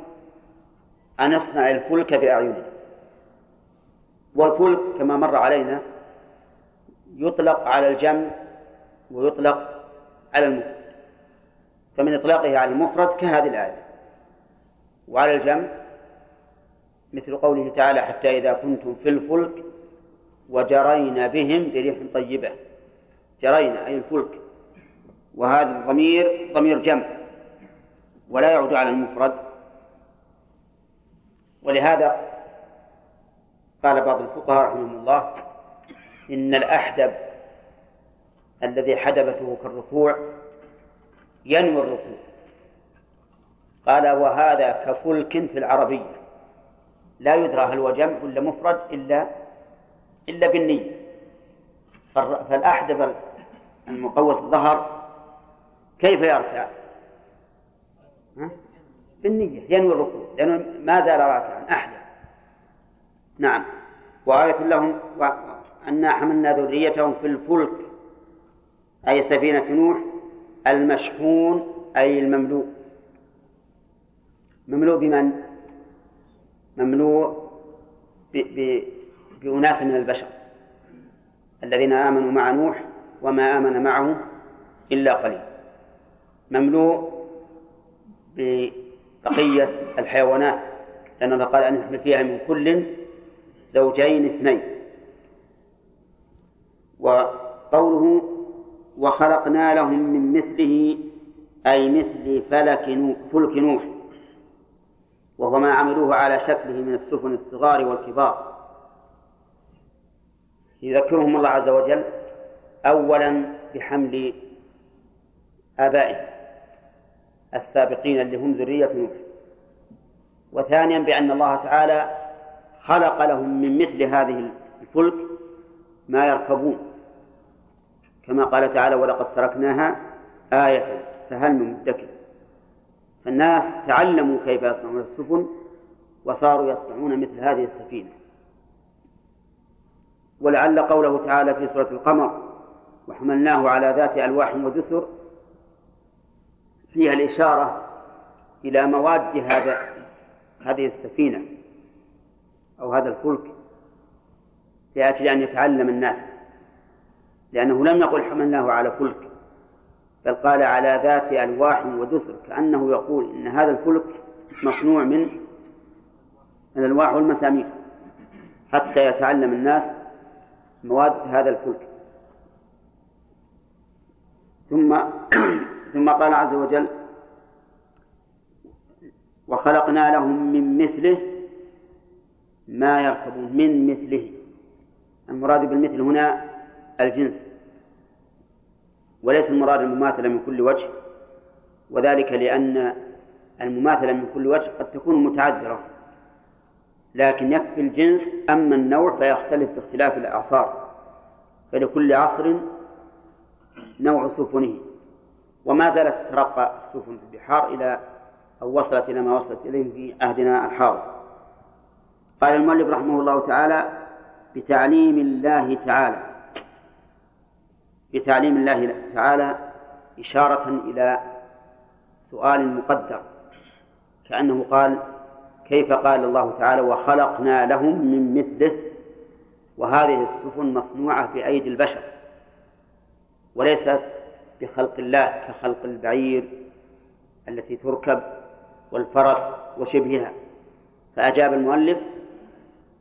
أن اصنع الفلك بأعيننا. والفلك كما مر علينا يطلق على الجمع ويطلق على المفرد. فمن إطلاقه على المفرد كهذه الآية. وعلى الجمع مثل قوله تعالى حتى إذا كنتم في الفلك وجرينا بهم بريح طيبة. جرينا أي الفلك. وهذا الضمير ضمير جمع. ولا يعود على المفرد. ولهذا قال بعض الفقهاء رحمهم الله إن الأحدب الذي حدبته كالركوع ينوي الركوع. قال وهذا كفلك في العربية. لا يدرى هل هو جمع ولا مفرد إلا إلا بالنية. فالأحدب المقوس الظهر كيف يركع؟ بالنية ينوي الركوع لأنه ما زال راكعا أحدب نعم. وآية لهم أنا حملنا ذريتهم في الفلك أي سفينة نوح المشحون أي المملوء. مملوء بمن؟ مملوء بأناس من البشر الذين آمنوا مع نوح وما آمن معه إلا قليل. مملوء ببقية الحيوانات لأن الله قال أن فيها من كل زوجين اثنين. وقوله وخلقنا لهم من مثله أي مثل فلك نوح فلك نوح وهو ما عملوه على شكله من السفن الصغار والكبار. يذكرهم الله عز وجل أولا بحمل آبائهم السابقين اللي هم ذرية نوح وثانيا بأن الله تعالى خلق لهم من مثل هذه الفلك ما يركبون. كما قال تعالى ولقد تركناها آية فهل من مدكر فالناس تعلموا كيف يصنعون السفن وصاروا يصنعون مثل هذه السفينة. ولعل قوله تعالى في سورة القمر وحملناه على ذات ألواح ودسر فيها الإشارة إلى مواد هذا هذه السفينة أو هذا الفلك لأجل أن يتعلم الناس. لأنه لم يقل حملناه على فلك بل قال على ذات ألواح ودسر كأنه يقول إن هذا الفلك مصنوع من الألواح والمسامير حتى يتعلم الناس مواد هذا الفلك. ثم *clears throat* ثم قال عز وجل وخلقنا لهم من مثله ما يركبون من مثله. المراد بالمثل هنا الجنس. وليس المراد المماثلة من كل وجه وذلك لأن المماثلة من كل وجه قد تكون متعذرة. لكن يكفي الجنس أما النوع فيختلف باختلاف الأعصار فلكل عصر نوع سفنه. وما زالت تترقى السفن في البحار إلى أو وصلت إلى ما وصلت إليه في عهدنا الحاضر. قال المؤلف رحمه الله تعالى بتعليم الله تعالى. بتعليم الله تعالى إشارة إلى سؤال مقدر. كأنه قال كيف قال الله تعالى وخلقنا لهم من مثله وهذه السفن مصنوعة بأيدي البشر وليست بخلق الله كخلق البعير التي تركب والفرس وشبهها. فأجاب المؤلف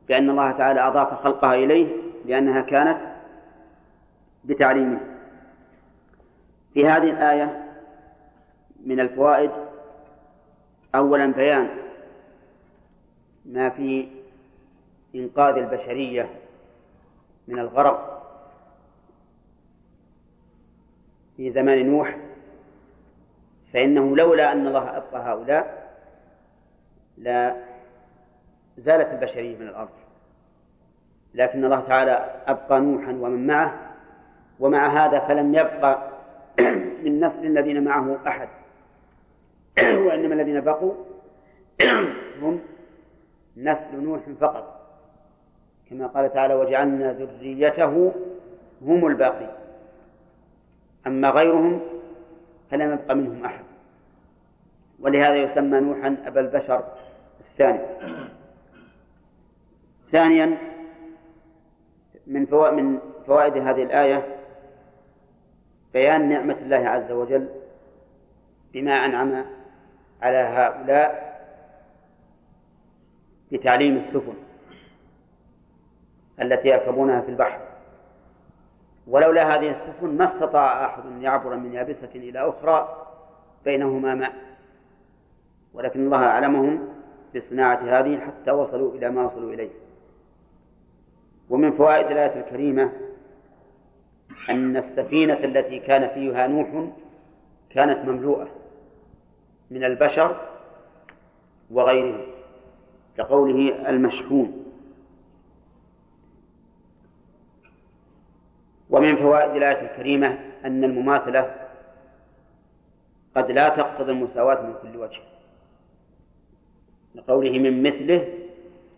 بأن الله تعالى أضاف خلقها إليه لأنها كانت بتعليمه. في هذه الآية من الفوائد أولا بيان ما في إنقاذ البشرية من الغرق. في زمان نوح فإنه لولا أن الله أبقى هؤلاء لا زالت البشرية من الأرض. لكن الله تعالى أبقى نوحا ومن معه ومع هذا فلم يبقى *clears throat* من نسل الذين معه أحد. *clears throat* وإنما الذين بقوا *clears throat* هم نسل نوح فقط. كما قال تعالى وجعلنا ذريته هم الباقين. أما غيرهم فلم يبق منهم أحد. ولهذا يسمى نوحا أبا البشر الثاني. ثانيا من فوائد من فوائد هذه الآية بيان نعمة الله عز وجل بما أنعم على هؤلاء بتعليم السفن التي يركبونها في البحر. ولولا هذه السفن ما استطاع أحد أن يعبر من يابسة إلى أخرى بينهما ماء. ولكن الله أعلمهم بصناعة هذه حتى وصلوا إلى ما وصلوا إليه. ومن فوائد الآية الكريمة أن السفينة التي كان فيها نوح كانت مملوءة من البشر وغيرهم. كقوله المشحون. ومن فوائد الآية الكريمة أن المماثلة قد لا تقتضي المساواة من كل وجه. لقوله من مثله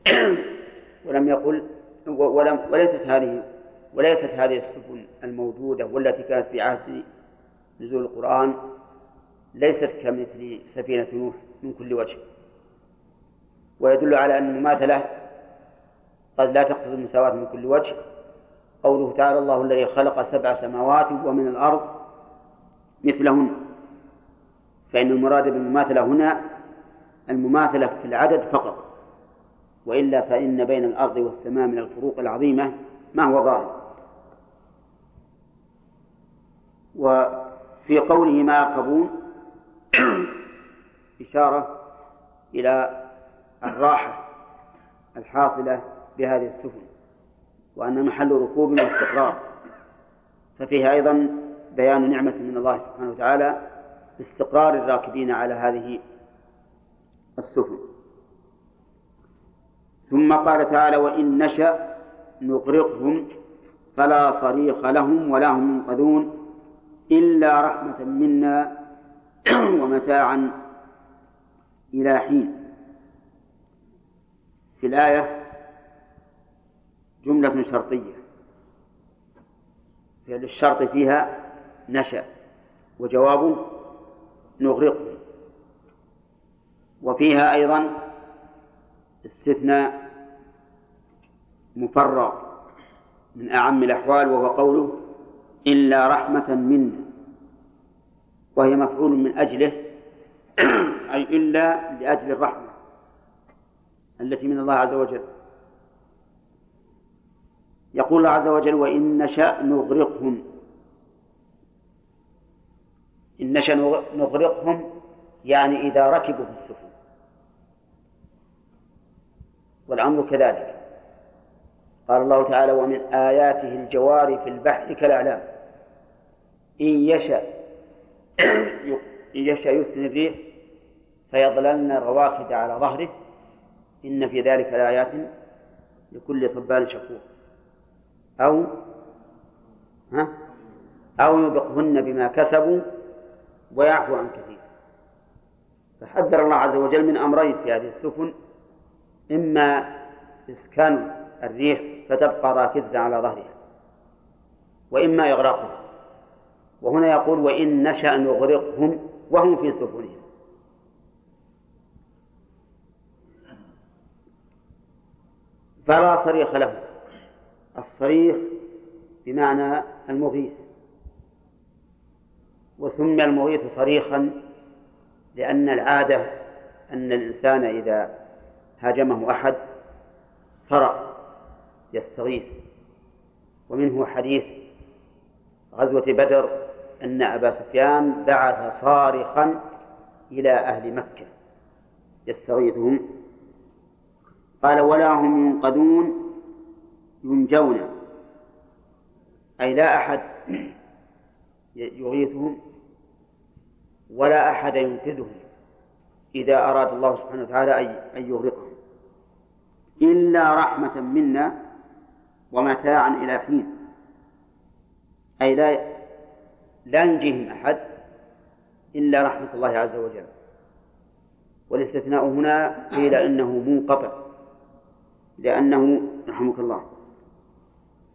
*clears throat* ولم يقل ولم وليست هذه وليست هذه السفن الموجودة والتي كانت في عهد نزول القرآن ليست كمثل سفينة نوح من كل وجه. ويدل على أن المماثلة قد لا تقتضي المساواة من كل وجه. قوله تعالى الله الذي خلق سبع سماوات ومن الأرض مثلهن. فإن المراد بالمماثلة هنا المماثلة في العدد فقط. وإلا فإن بين الأرض والسماء من الفروق العظيمة ما هو ظاهر. وفي قوله ما يركبون *clears throat* إشارة إلى الراحة الحاصلة بهذه السفن وأن محل ركوب واستقرار ففيها أيضا بيان نعمة من الله سبحانه وتعالى باستقرار الراكبين على هذه السفن. ثم قال تعالى وإن نشأ نغرقهم فلا صريخ لهم ولا هم ينقذون إلا رحمة منا *clears throat* ومتاعا إلى حين. في الآية جملة شرطية. فعل الشرط فيها نشأ وجوابه نغرقه. وفيها أيضا استثناء مفرغ من أعم الأحوال وهو قوله إلا رحمة منا وهي مفعول من أجله أي إلا لأجل الرحمة. التي من الله عز وجل. يقول الله عز وجل وإن نشأ نغرقهم. إن نشأ نغرقهم يعني إذا ركبوا في السفن. والأمر كذلك. قال الله تعالى ومن آياته الجوار في البحر كالأعلام. إن يشأ *clears throat* إن يشأ يسكن الريح فيظللن رواكد على ظهره إن في ذلك لآيات لكل صبار شكور. أو ها؟ أو يوبقهن بما كسبوا ويعفو عن كثير. فحذر الله عز وجل من أمرين في هذه السفن. إما إسكان الريح فتبقى راكزة على ظهرها وإما إغراقها. وهنا يقول وإن نشأ نغرقهم وهم في سفنهم. فلا صريخ لهم الصريخ بمعنى المغيث. وسمي المغيث صريخا لأن العادة أن الإنسان إذا هاجمه أحد صرخ يستغيث. ومنه حديث غزوة بدر أن أبا سفيان بعث صارخا إلى أهل مكة يستغيثهم قال ولا هم ينقذون ينجون. أي لا أحد يغيثهم ولا أحد ينقذهم إذا أراد الله سبحانه وتعالى أن يغرقهم. إلا رحمة منا ومتاعا إلى حين. أي لا لا ينجيهم أحد إلا رحمة الله عز وجل. والاستثناء هنا قيل إنه منقطع. لأنه رحمك الله.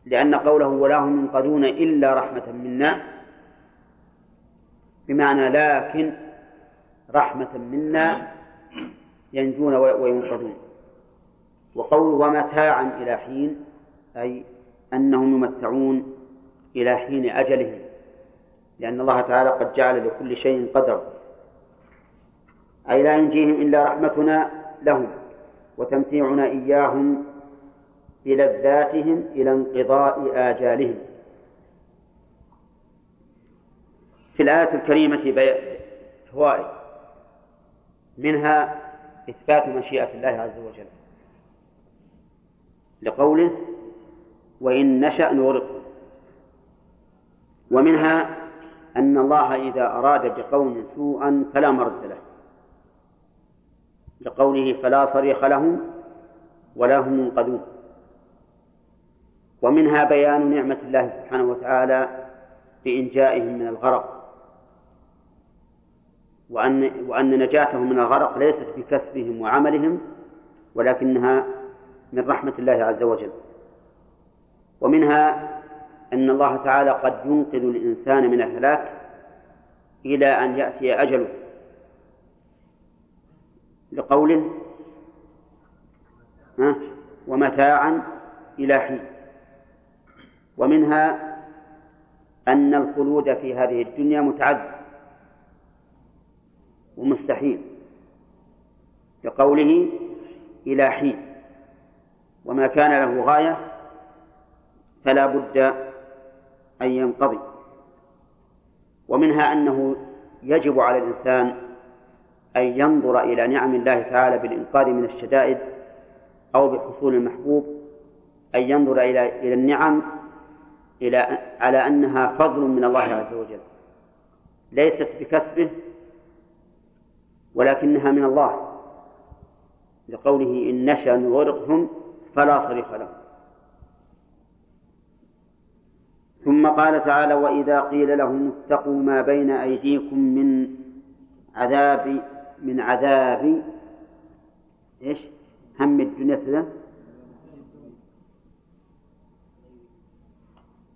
لأن قوله ولا هم ينقذون إلا رحمة منا. بمعنى لكن رحمة منا ينجون وينقذون. وقوله ومتاعا إلى حين أي أنهم يمتعون إلى حين أجلهم. لأن الله تعالى قد جعل لكل شيء قدرا أي لا ينجيهم إلا رحمتنا لهم. وتمتيعنا إياهم بلذاتهم إلى انقضاء آجالهم. في الآية الكريمة فوائد منها إثبات مشيئة الله عز وجل. لقوله وإن نشأ نغرقه. ومنها أن الله إذا أراد بقوم سوءا فلا مرد له. لقوله فلا صريخ لهم ولا هم ينقذون ومنها بيان نعمة الله سبحانه وتعالى بإنجائهم من الغرق. وأن وأن نجاتهم من الغرق ليست بكسبهم وعملهم ولكنها من رحمة الله عز وجل. ومنها أن الله تعالى قد ينقذ الإنسان من الهلاك إلى أن يأتي أجله. لقوله ومتاعا إلى حين. ومنها أن الخلود في هذه الدنيا متعذب ومستحيل. لقوله إلى حين. وما كان له غاية فلا بد أن ينقضي. ومنها أنه يجب على الإنسان أن ينظر إلى نعم الله تعالى بالإنقاذ من الشدائد أو بحصول المحبوب أن ينظر إلى إلى النعم إلى على أنها فضل من الله عز وجل. ليست بكسبه ولكنها من الله. لقوله إن نشأ نغرقهم فلا صريخ لهم. ثم قال تعالى وإذا قيل لهم اتقوا ما بين أيديكم من عذاب من عذاب إيش؟ هم الدنيا كذا.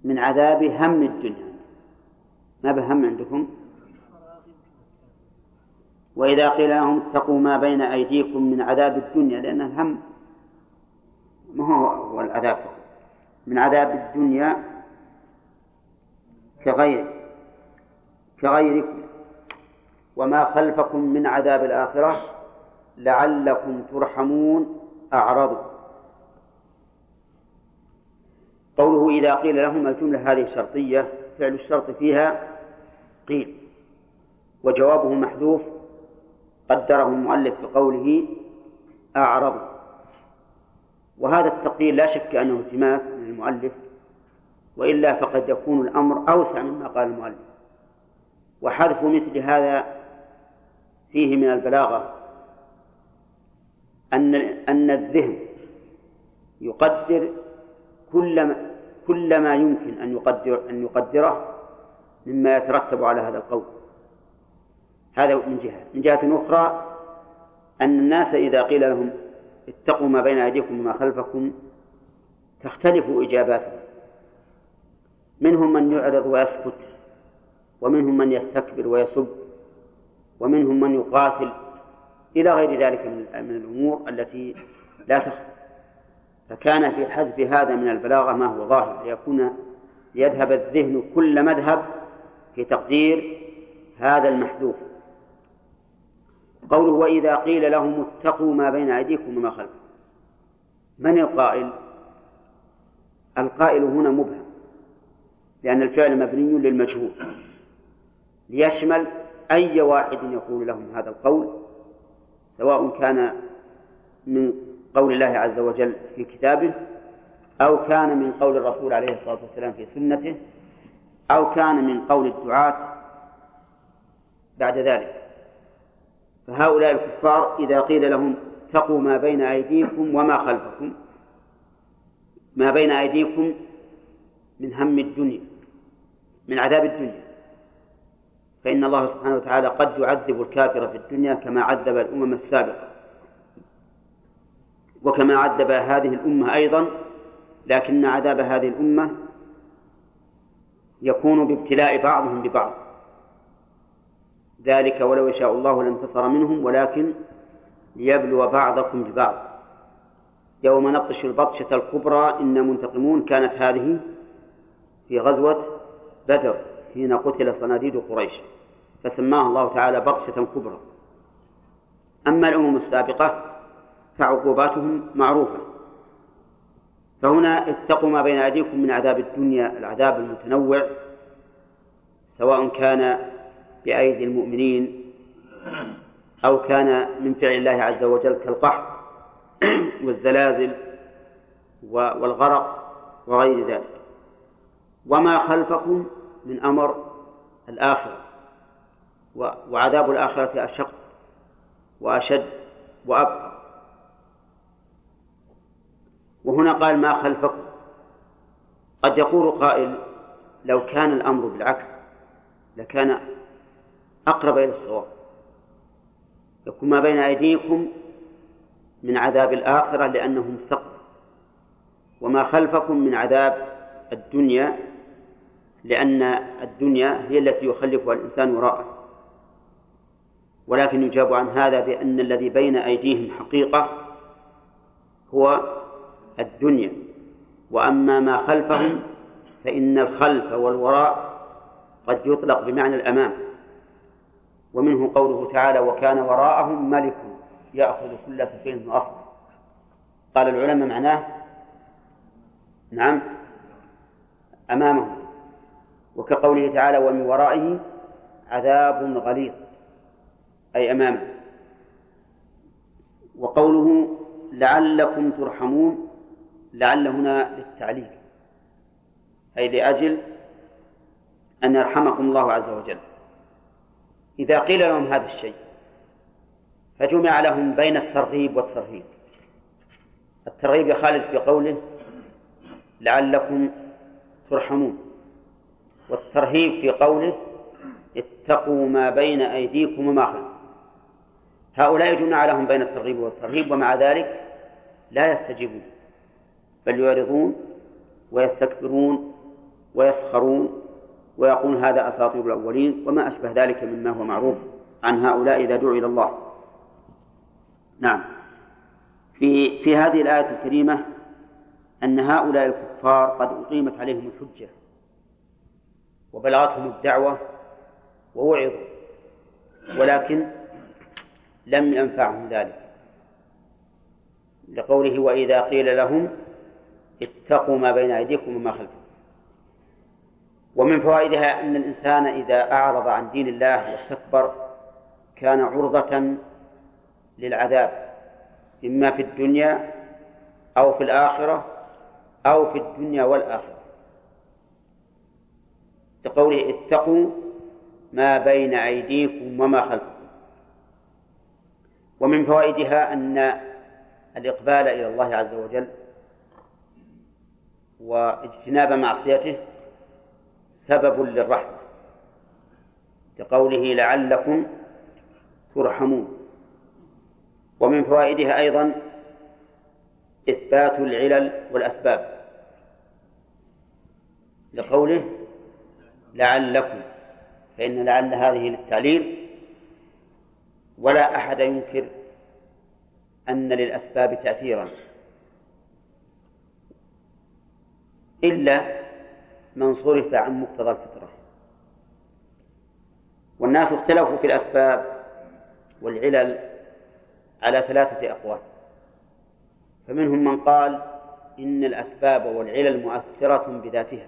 من عذاب هم الدنيا. ما بهم عندكم؟ وإذا قيل لهم اتقوا ما بين أيديكم من عذاب الدنيا لأن الهم ما هو العذاب. من عذاب الدنيا كغير كغيركم. وما خلفكم من عذاب الآخرة لعلكم ترحمون أعرضوا قوله إذا قيل لهم الجملة هذه شرطية فعل الشرط فيها قيل وجوابه محذوف قدره المؤلف بقوله أعرض. وهذا التقدير لا شك أنه التماس من المؤلف وإلا فقد يكون الأمر أوسع مما قال المؤلف. وحذف مثل هذا فيه من البلاغة أن أن الذهن يقدر كل ما كل ما يمكن أن يقدر أن يقدره مما يترتب على هذا القول. هذا من جهة. من جهة أخرى أن الناس إذا قيل لهم اتقوا ما بين أيديكم وما خلفكم تختلف إجاباتهم. منهم من يعرض ويسكت ومنهم من يستكبر ويسب. ومنهم من يقاتل إلى غير ذلك من الأمور التي لا تخفى فكان في حذف هذا من البلاغة ما هو ظاهر ليكون ليذهب الذهن كل مذهب في تقدير هذا المحذوف. قوله وإذا قيل لهم اتقوا ما بين أيديكم وما خلفكم. من القائل؟ القائل هنا مبهم لأن الفعل مبني سواء كان من قول الله عز وجل في كتابه أو كان من قول الرسول عليه الصلاة والسلام في سنته أو كان من قول الدعاة بعد ذلك. فهؤلاء الكفار إذا قيل لهم اتقوا ما بين أيديكم وما خلفكم ما بين أيديكم من هم الدنيا من عذاب الدنيا. فإن الله سبحانه وتعالى قد يعذب الكافر في الدنيا كما عذب الأمم السابقة. وكما عذب هذه الأمة أيضا لكن عذاب هذه الأمة يكون بابتلاء بعضهم ببعض. ذلك ولو يشاء الله لانتصر منهم ولكن ليبلو بعضكم ببعض. يوم نبطش البطشة الكبرى إن منتقمون كانت هذه في غزوة بدر حين قتل صناديد قريش. فسماها الله تعالى بطشة كبرى. أما الأمم السابقة فعقوباتهم معروفة. فهنا اتقوا ما بين أيديكم من عذاب الدنيا العذاب المتنوع سواء كان بأيدي المؤمنين أو كان من فعل الله عز وجل كالقحط *clears throat* والزلازل والغرق وغير ذلك. وما خلفكم من أمر الآخرة. وعذاب الآخرة أشق وأشد وأبقى. وهنا قال ما خلفكم؟ قد يقول قائل لو كان الأمر بالعكس لكان أقرب إلى الصواب. يكون ما بين أيديكم من عذاب الآخرة لأنه مستقبل وما خلفكم من عذاب الدنيا لأن الدنيا هي التي يخلفها الإنسان وراءه. ولكن يجاب عن هذا بأن الذي بين أيديهم حقيقة هو الدنيا. وأما ما خلفهم فإن الخلف والوراء قد يطلق بمعنى الأمام. ومنه قوله تعالى وكان وراءهم ملك يأخذ كل سفينة أصلا قال العلماء معناه نعم أمامهم. وكقوله تعالى ومن ورائه عذاب غليظ أي أمامه. وقوله لعلكم ترحمون لعل هنا للتعليل. أي لأجل أن يرحمكم الله عز وجل. إذا قيل لهم هذا الشيء فجمع لهم بين الترغيب والترهيب. الترغيب في قوله لعلكم ترحمون. والترهيب في قوله اتقوا ما بين أيديكم وما خلفكم. هؤلاء جمع لهم بين الترغيب والترهيب ومع ذلك لا يستجيبون بل يعرضون ويستكبرون ويسخرون ويقول هذا أساطير الأولين وما أشبه ذلك مما هو معروف عن هؤلاء إذا دعوا إلى الله. نعم. في في هذه الآية الكريمة أن هؤلاء الكفار قد أقيمت عليهم الحجة وبلغتهم الدعوة ووعظوا ولكن لم ينفعهم ذلك. لقوله وإذا قيل لهم اتقوا ما بين أيديكم وما خلفكم. ومن فوائدها أن الإنسان إذا أعرض عن دين الله واستكبر كان عرضة للعذاب إما في الدنيا أو في الآخرة أو في الدنيا والآخرة. لقوله اتقوا ما بين أيديكم وما خلفكم. ومن فوائدها أن الإقبال إلى الله عز وجل واجتناب معصيته سبب للرحمة كقوله لعلكم ترحمون. ومن فوائدها أيضا إثبات العلل والأسباب لقوله لعلكم فإن لعل هذه للتعليل ولا أحد ينكر أن للأسباب تأثيرا. إلا من صرف عن مقتضى الفطرة. والناس اختلفوا في الأسباب والعلل على ثلاثة أقوال. فمنهم من قال إن الأسباب والعلل مؤثرة بذاتها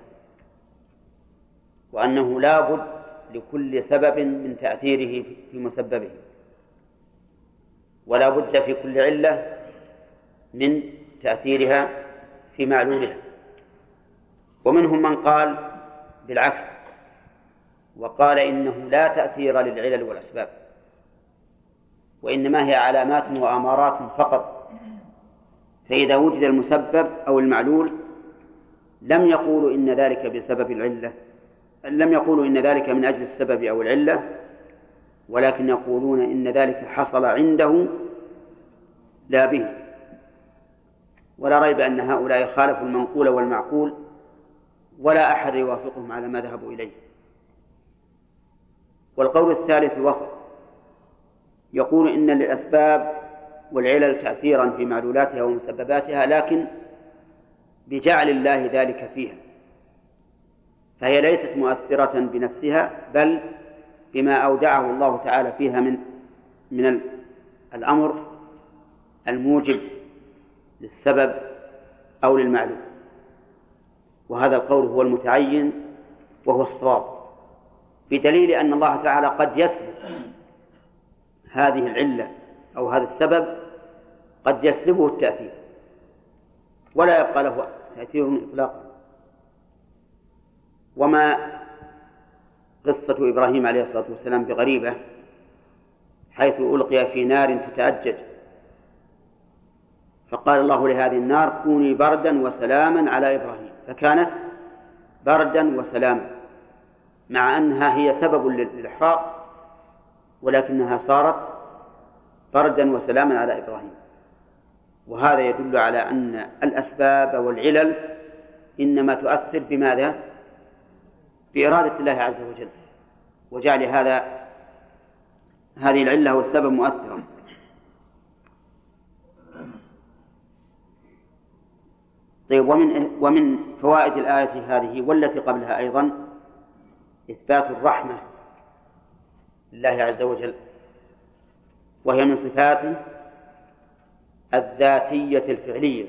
وأنه لا بد لكل سبب من تأثيره في مسببه. ولا بد في كل علة من تأثيرها في معلولها ومنهم من قال بالعكس وقال إنه لا تأثير للعلل والأسباب وإنما هي علامات وأمارات فقط. فإذا وجد المسبب أو المعلول لم يقولوا إن ذلك بسبب العلة لم يقولوا إن ذلك من أجل السبب أو العلة ولكن يقولون إن ذلك حصل عنده لا به. ولا ريب أن هؤلاء خالفوا المنقول والمعقول ولا أحد يوافقهم على ما ذهبوا إليه. والقول الثالث الوسط يقول إن للأسباب والعلل تأثيرا في معلولاتها ومسبباتها لكن بجعل الله ذلك فيها. فهي ليست مؤثرة بنفسها بل بما أودعه الله تعالى فيها من من الأمر الموجب للسبب أو للمعلوم. وهذا القول هو المتعين وهو الصواب بدليل أن الله تعالى قد يسلب هذه العلة أو هذا السبب قد يسلبه التأثير ولا يبقى له تأثير إطلاقا. وما قصة إبراهيم عليه الصلاة والسلام بغريبة حيث ألقي في نار تتأجج. فقال الله لهذه النار كوني بردا وسلاما على إبراهيم. فكانت بردا وسلاما مع أنها هي سبب للإحراق ولكنها صارت بردا وسلاما على إبراهيم. وهذا يدل على أن الأسباب والعلل إنما تؤثر بماذا؟ بإرادة الله عز وجل. وجعل هذا هذه العلة والسبب مؤثرا. طيب ومن ومن فوائد الآية هذه والتي قبلها أيضا إثبات الرحمة لله عز وجل وهي من صفاته الذاتية الفعلية.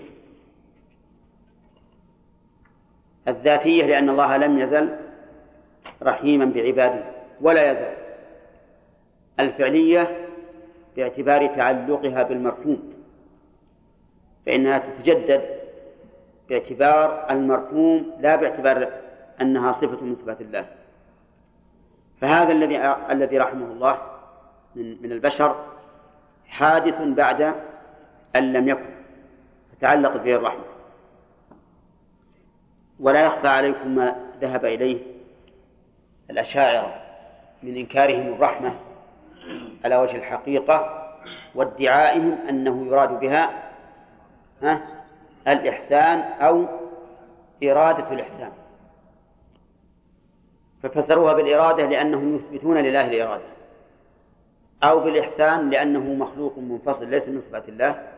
الذاتية لأن الله لم يزل رحيما بعباده ولا يزال. الفعلية باعتبار تعلقها بالمرحوم فإنها تتجدد باعتبار المرحوم لا باعتبار أنها صفة من صفات الله. فهذا الذي الذي رحمه الله من من البشر حادث بعد أن لم يكن فتعلقت به الرحمة. ولا يخفى عليكم ما ذهب إليه الأشاعرة من إنكارهم الرحمة على وجه الحقيقة وادعائهم أنه يراد بها ها الإحسان أو إرادة الإحسان. ففسروها بالإرادة لأنهم يثبتون لله الإرادة أو بالإحسان لأنه مخلوق منفصل ليس من صفات الله.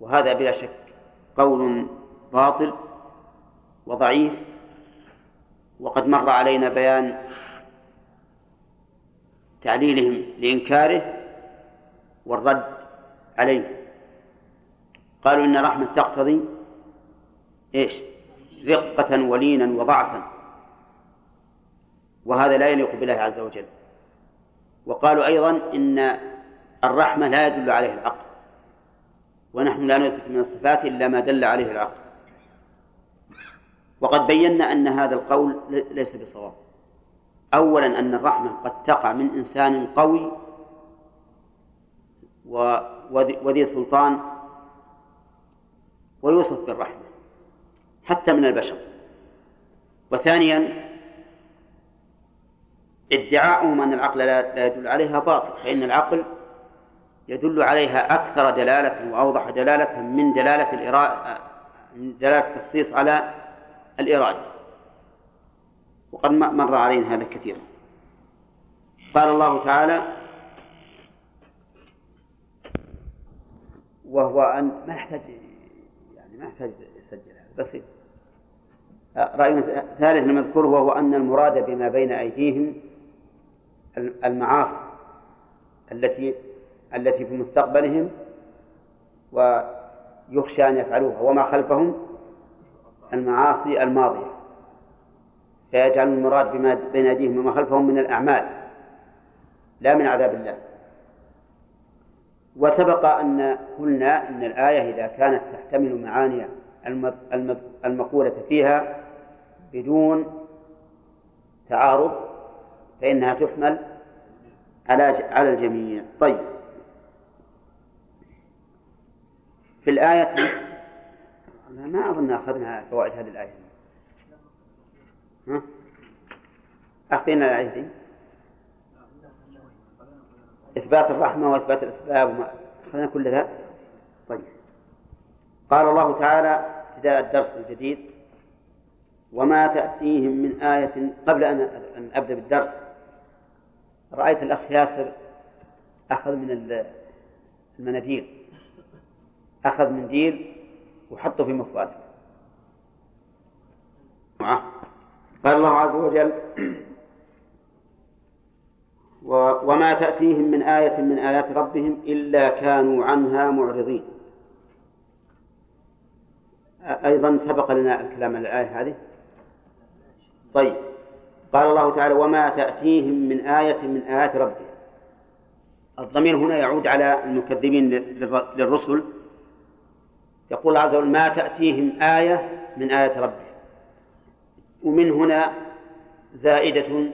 وهذا بلا شك قول باطل وضعيف وقد مر علينا بيان تعليلهم لإنكاره والرد عليه. قالوا إن الرحمة تقتضي إيش؟ رقة ولينا وضعفا. وهذا لا يليق بالله عز وجل. وقالوا أيضا إن الرحمة لا يدل عليه العقل. ونحن لا نثبت من الصفات إلا ما دل عليه العقل. وقد بينا أن هذا القول ليس بصواب. أولا أن الرحمة قد تقع من إنسان قوي وذي سلطان ويوصف بالرحمة حتى من البشر. وثانيا ادعاؤهم أن العقل لا يدل عليها باطل فإن العقل يدل عليها أكثر دلالة وأوضح دلالة من دلالة من دلالة التخصيص على الإرادة وقد مر علينا هذا كثيرا قال الله تعالى وهو أن ما يحتاج يعني ما يحتاج يسجل هذا بسيط رأي ثالث نذكره وهو أن المراد بما بين أيديهم المعاصي التي التي في مستقبلهم ويخشى أن يفعلوها وما خلفهم المعاصي الماضية. فيجعل المراد بما بين أيديهم وما خلفهم من الأعمال لا من عذاب الله. وسبق أن قلنا أن الآية إذا كانت تحتمل معاني المقولة فيها بدون تعارض فإنها تحمل على على الجميع. طيب. في الآية ما أظن أخذنا فوائد هذه الآية. ها؟ أعطينا الآية دي؟ إثبات الرحمة وإثبات الأسباب أخذنا كل ذا؟ طيب. قال الله تعالى ابتداء الدرس الجديد وما تأتيهم من آية قبل أن أبدأ بالدرس. رأيت الأخ ياسر أخذ من المناديل. أخذ منديل وحطه في مفاده. قال الله عز وجل *clears throat* وما تأتيهم من آية من آيات ربهم إلا كانوا عنها معرضين. أيضا سبق لنا الكلام عن الآية هذه. طيب. قال الله تعالى وما تأتيهم من آية من آيات ربهم. الضمير هنا يعود على المكذبين للرسل. يقول عز وجل ما تأتيهم آية من آيات ربهم ومن هنا زائدة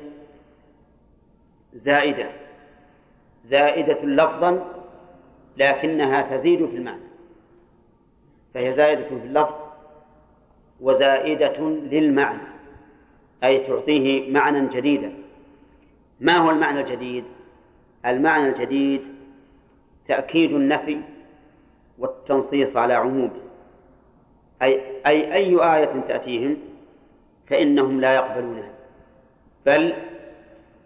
زائدة زائدة لفظا لكنها تزيد في المعنى. فهي زائدة في اللفظ وزائدة للمعنى أي تعطيه معنى جديدا. ما هو المعنى الجديد؟ المعنى الجديد تأكيد النفي والتنصيص على عمومه أي أي أي آية تأتيهم فإنهم لا يقبلونها بل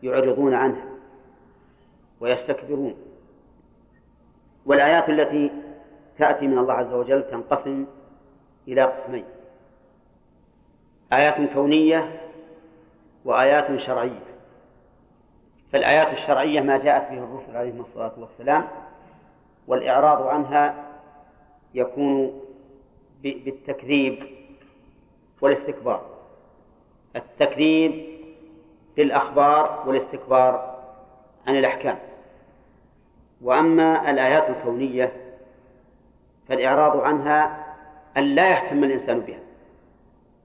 يعرضون عنها ويستكبرون. والآيات التي تأتي من الله عز وجل تنقسم إلى قسمين آيات كونية وآيات شرعية. فالآيات الشرعية ما جاءت به الرسل عليهم الصلاة والسلام والإعراض عنها يكون بالتكذيب والاستكبار. التكذيب بالأخبار والاستكبار عن الأحكام. وأما الآيات الكونية فالإعراض عنها أن لا يهتم الإنسان بها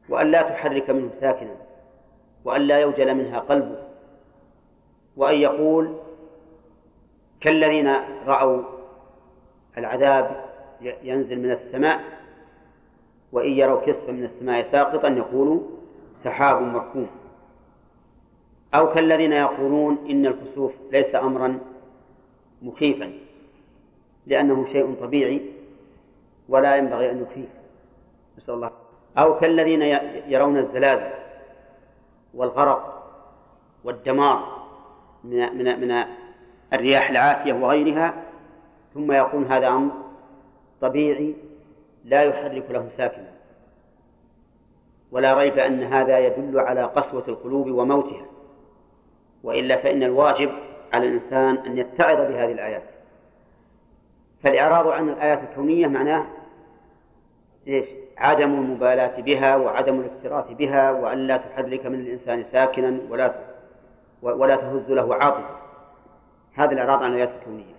وأن لا تحرك منه ساكنا وأن لا يوجل منها قلبه وأن يقول كالذين رأوا العذاب ينزل من السماء وإن يروا كسفا من السماء ساقطا يقولوا سحاب مركوم أو كالذين يقولون إن الكسوف ليس أمرا مخيفا لأنه شيء طبيعي ولا ينبغي أن يخيف. نسأل الله. أو كالذين يرون الزلازل والغرق والدمار من من من الرياح العاتية وغيرها ثم يقول هذا أمر طبيعي لا يحرك له ساكنا. ولا ريب أن هذا يدل على قسوة القلوب وموتها. وإلا فإن الواجب على الإنسان أن يتعظ بهذه الآيات. فالإعراض عن الآيات الكونية معناه إيش؟ عدم المبالاة بها وعدم الاكتراث بها وأن لا تحرك من الإنسان ساكنا ولا ولا تهز له عاطفة. هذا الإعراض عن الآيات الكونية.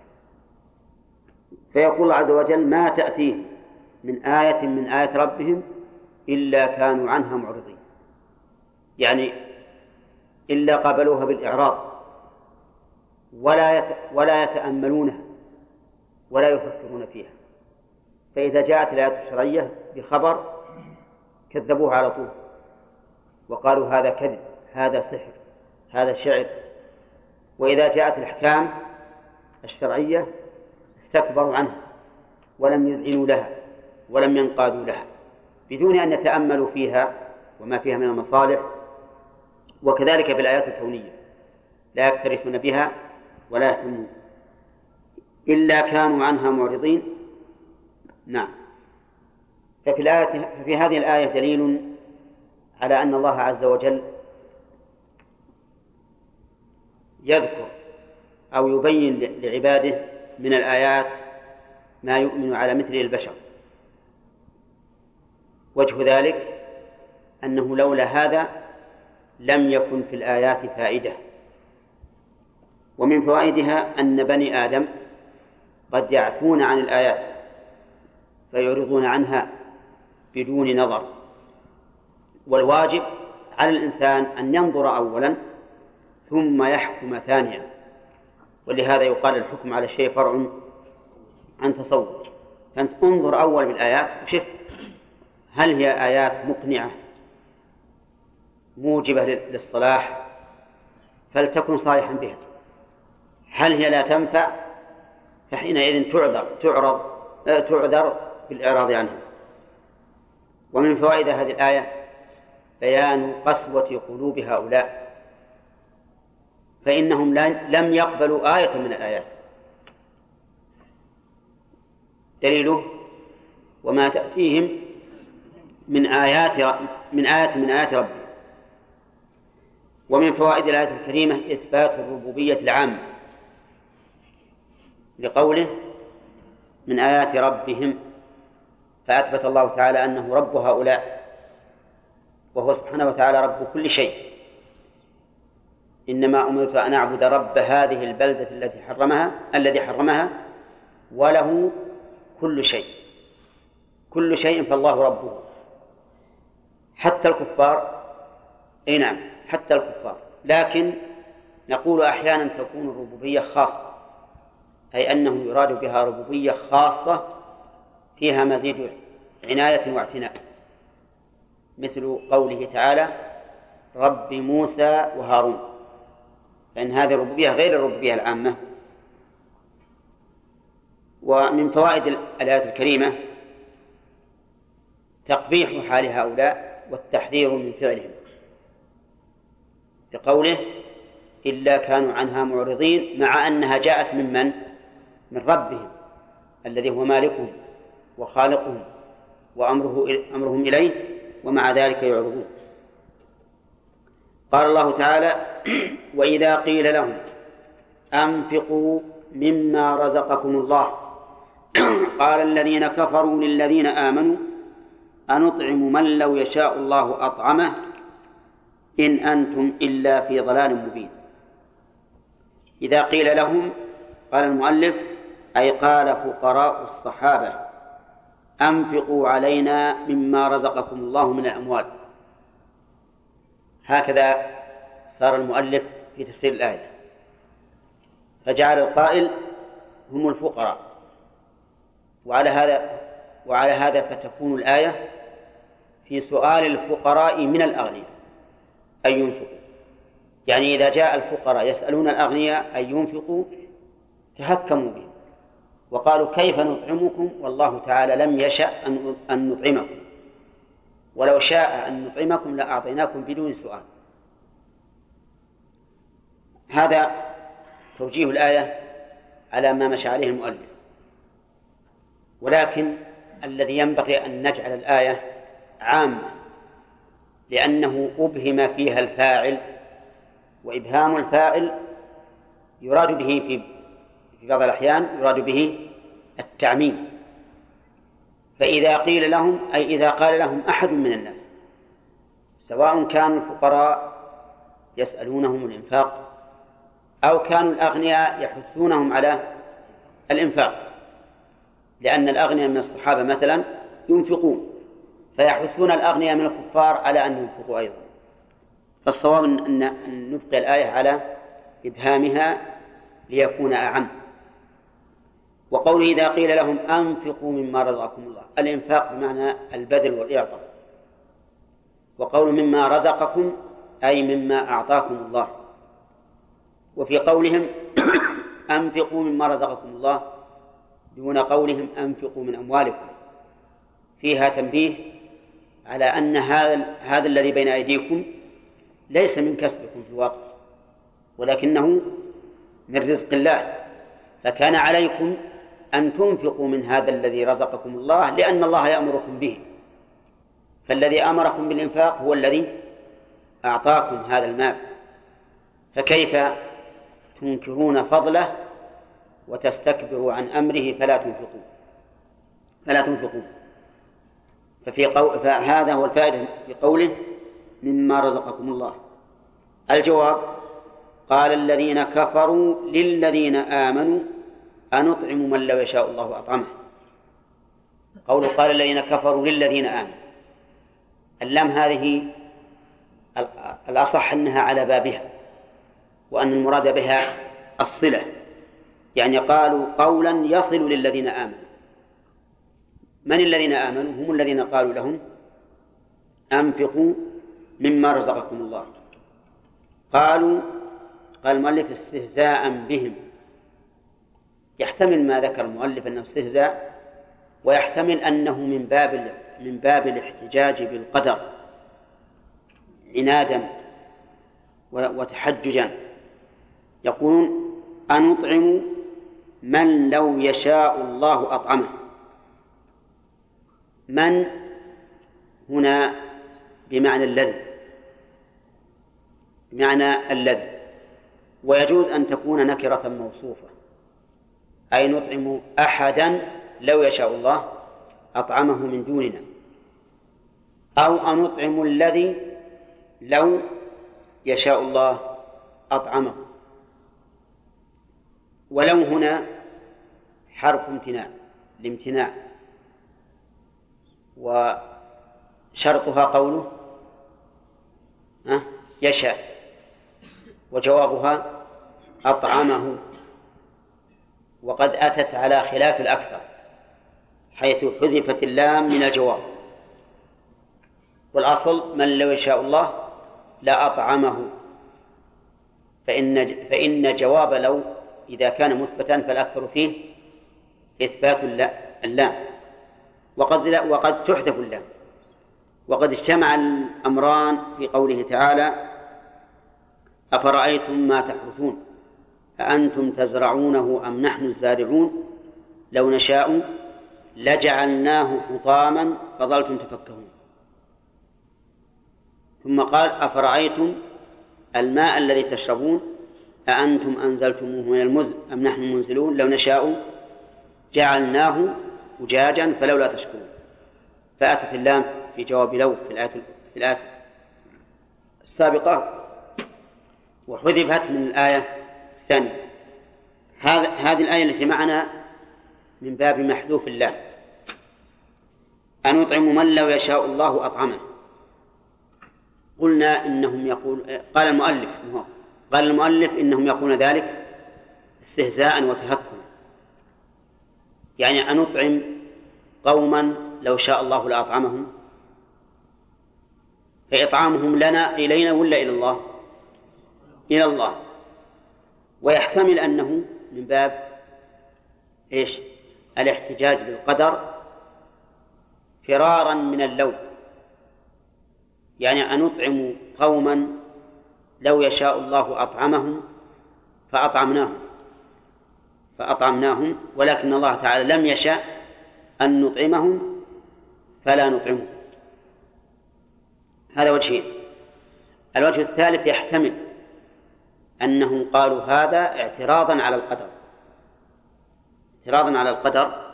فيقول الله عز وجل ما تأتيهم من آية من آيات ربهم إلا كانوا عنها معرضين. يعني إلا قابلوها بالإعراض. ولا. ولا يتأملونها ولا يفكرون فيها. فإذا جاءت الآيات الشرعية بخبر كذبوه على طول. وقالوا هذا كذب هذا سحر هذا شعر. وإذا جاءت الأحكام الشرعية استكبروا عنها ولم يذعنوا لها ولم ينقادوا لها بدون أن يتأملوا فيها وما فيها من المصالح وكذلك في الآيات الكونية لا يكترثون بها ولا يهتمون. إلا كانوا عنها معرضين. نعم. ففي الآية ففي هذه الآية دليل على أن الله عز وجل يذكر أو يبين لعباده من الآيات ما يؤمن على مثله البشر. وجه ذلك أنه لولا هذا لم يكن في الآيات فائدة. ومن فوائدها أن بني آدم قد يعفون عن الآيات فيعرضون عنها بدون نظر. والواجب على الإنسان أن ينظر أولا ثم يحكم ثانيا. ولهذا يقال الحكم على الشيء فرع عن تصور فأنت انظر أول بالآيات وشف هل هي آيات مقنعة موجبة للصلاح فلتكن صالحا بها. هل هي لا تنفع؟ فحينئذ تعذر تعرض آه، تعذر بالإعراض عنها. ومن فوائد هذه الآية بيان قسوة قلوب هؤلاء. فإنهم لم يقبلوا آية من الآيات. دليله وما تأتيهم من آيات من آية من آيات ربهم ومن فوائد الآية الكريمة إثبات الربوبية العامة لقوله من آيات ربهم فأثبت الله تعالى أنه رب هؤلاء وهو سبحانه وتعالى رب كل شيء. إنما أمرت أن أعبد رب هذه البلدة التي حرمها الذي حرمها وله كل شيء. كل شيء فالله ربه. حتى الكفار أي نعم حتى الكفار. لكن نقول أحيانا تكون الربوبية خاصة أي أنه يراد بها ربوبية خاصة فيها مزيد عناية واعتناء. مثل قوله تعالى رب موسى وهارون. فإن هذه الربوبية غير الربوبية العامة. ومن فوائد الآية الكريمة تقبيح حال هؤلاء والتحذير من فعلهم. بقوله إلا كانوا عنها معرضين مع أنها جاءت من من؟ من ربهم الذي هو مالكهم وخالقهم وأمره أمرهم إليه ومع ذلك يعرضون. قال الله تعالى *clears throat* وإذا قيل لهم أنفقوا مما رزقكم الله *clears throat* قال الذين كفروا للذين آمنوا أنطعم من لو يشاء الله أطعمه إن أنتم إلا في ضلال مبين. إذا قيل لهم قال المؤلف أي قال فقراء الصحابة أنفقوا علينا مما رزقكم الله من الأموال. هكذا صار المؤلف في تفسير الآية. فجعل القائل هم الفقراء. وعلى هذا وعلى هذا فتكون الآية في سؤال الفقراء من الأغنياء أن ينفقوا. يعني إذا جاء الفقراء يسألون الأغنياء أن ينفقوا تهكموا بهم. وقالوا كيف نطعمكم؟ والله تعالى لم يشأ أن نطعمكم. ولو شاء أن نطعمكم لأعطيناكم بدون سؤال. هذا توجيه الآية على ما مشى عليه المؤلف. ولكن الذي ينبغي أن نجعل الآية عامة لأنه أبهم فيها الفاعل وإبهام الفاعل يراد به في بعض الأحيان يراد به التعميم. فإذا قيل لهم أي إذا قال لهم أحد من الناس سواء كانوا الفقراء يسألونهم الإنفاق أو كانوا الأغنياء يحثونهم على الإنفاق لأن الأغنياء من الصحابة مثلا ينفقون فيحثون الأغنياء من الكفار على أن ينفقوا أيضا. فالصواب أن نبقي الآية على إبهامها ليكون أعم. وقوله إذا قيل لهم أنفقوا مما رزقكم الله الإنفاق بمعنى البذل والإعطاء. وقول مما رزقكم أي مما أعطاكم الله. وفي قولهم *coughs* أنفقوا مما رزقكم الله دون قولهم أنفقوا من أموالكم. فيها تنبيه على أن هذا هذا الذي بين أيديكم ليس من كسبكم في الواقع ولكنه من رزق الله. فكان عليكم أن تنفقوا من هذا الذي رزقكم الله لأن الله يأمركم به. فالذي أمركم بالإنفاق هو الذي أعطاكم هذا المال. فكيف تنكرون فضله وتستكبروا عن أمره فلا تنفقوا؟ فلا تنفقوا. ففي قو... فهذا هو الفائدة في قوله مما رزقكم الله. الجواب قال الذين كفروا للذين آمنوا أنطعم من لو يشاء الله أطعمه. قول قال الذين كفروا للذين آمنوا. اللام هذه الأصح أنها على بابها وأن المراد بها الصلة. يعني قالوا قولا يصل للذين آمنوا. من الذين آمنوا؟ هم الذين قالوا لهم أنفقوا مما رزقكم الله. قالوا قال المؤلف استهزاء بهم. يحتمل ما ذكر المؤلف أنه استهزاء ويحتمل أنه من باب من باب الاحتجاج بالقدر عنادا وتحججا. يقولون أنطعم من لو يشاء الله أطعمه. من هنا بمعنى الذي؟ بمعنى الذي. ويجوز أن تكون نكرة موصوفة. أي نطعم أحدا لو يشاء الله أطعمه من دوننا. أو أنطعم الذي لو يشاء الله أطعمه. ولو هنا حرف امتناع الامتناع. وشرطها قوله يشاء. وجوابها أطعمه وقد أتت على خلاف الأكثر حيث حذفت اللام من الجواب. والأصل من لو يشاء الله لأطعمه فإن فإن جواب لو إذا كان مثبتا فالأكثر فيه إثبات اللام. وقد وقد تحذف اللام. وقد اجتمع الأمران في قوله تعالى أفرأيتم ما تحرثون؟ أأنتم تزرعونه أم نحن الزارعون؟ لو نشاء لجعلناه حطاما فظلتم تفكهون. ثم قال أفرأيتم الماء الذي تشربون؟ أأنتم أنزلتموه من المزن أم نحن المنزلون؟ لو نشاء جعلناه أجاجا فلولا تشكرون. فأتت اللام في جواب لو في الآية في الآية السابقة وحذفت من الآية الثانية هذا هذه الآية التي معنا من باب محذوف الله. أن يطعم من لو يشاء الله أطعمه. قلنا إنهم يقول قال المؤلف قال المؤلف إنهم يقولون ذلك استهزاء وتهكما يعني أن نطعم قوما لو شاء الله لأطعمهم؟ فإطعامهم لنا إلينا ولا إلى الله؟ إلى الله. ويحتمل أنه من باب إيش؟ الاحتجاج بالقدر فرارا من اللوم. يعني أن نطعم قوما لو يشاء الله أطعمهم فأطعمناهم فأطعمناهم ولكن الله تعالى لم يشاء أن نطعمهم فلا نطعمهم. هذا وجهين. الوجه الثالث يحتمل أنهم قالوا هذا اعتراضا على القدر. اعتراضا على القدر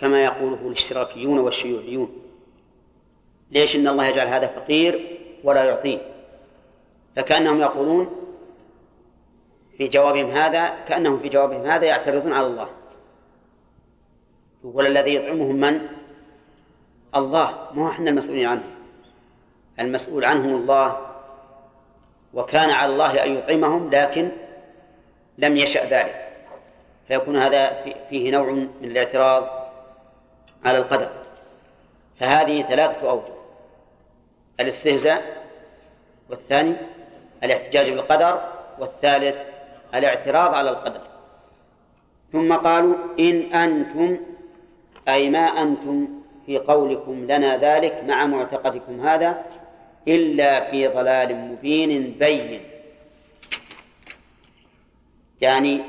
كما يقوله الاشتراكيون والشيوعيون. ليش إن الله يجعل هذا فقير ولا يعطيه فكأنهم يقولون في جوابهم هذا كأنهم في جوابهم هذا يعترضون على الله. يقول الذي يطعمهم من؟ الله. ما إحنا المسؤولين عنه. المسؤول عنهم الله وكان على الله أن يطعمهم لكن لم يشأ ذلك. فيكون هذا فيه نوع من الاعتراض على القدر. فهذه ثلاثة أوجه. الاستهزاء والثاني الاحتجاج بالقدر والثالث الاعتراض على القدر. ثم قالوا إن أنتم أي ما أنتم في قولكم لنا ذلك مع معتقدكم هذا إلا في ضلال مبين بين. يعني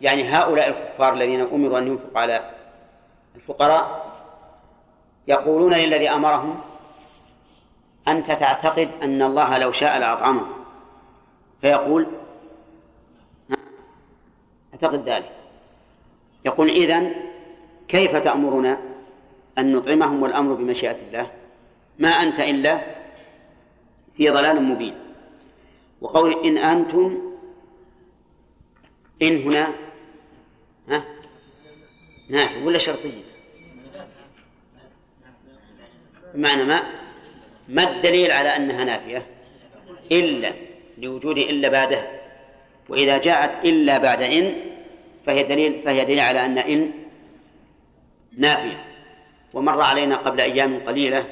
يعني هؤلاء الكفار الذين أمروا أن ينفقوا على الفقراء يقولون للذي أمرهم أنت تعتقد أن الله لو شاء لأطعمه فيقول أعتقد ذلك. يقول إذن كيف تأمرنا أن نطعمهم والأمر بمشيئة الله؟ ما أنت إلا في ضلال مبين. وقول إن أنتم إن هنا ها؟ نافية ولا شرطية؟ بمعنى ما؟ ما الدليل على أنها نافية؟ إلا لوجود إلا بعدها. وإذا جاءت إلا بعد إن فهي دليل فهي دليل على أن إن نافية. ومر علينا قبل أيام قليلة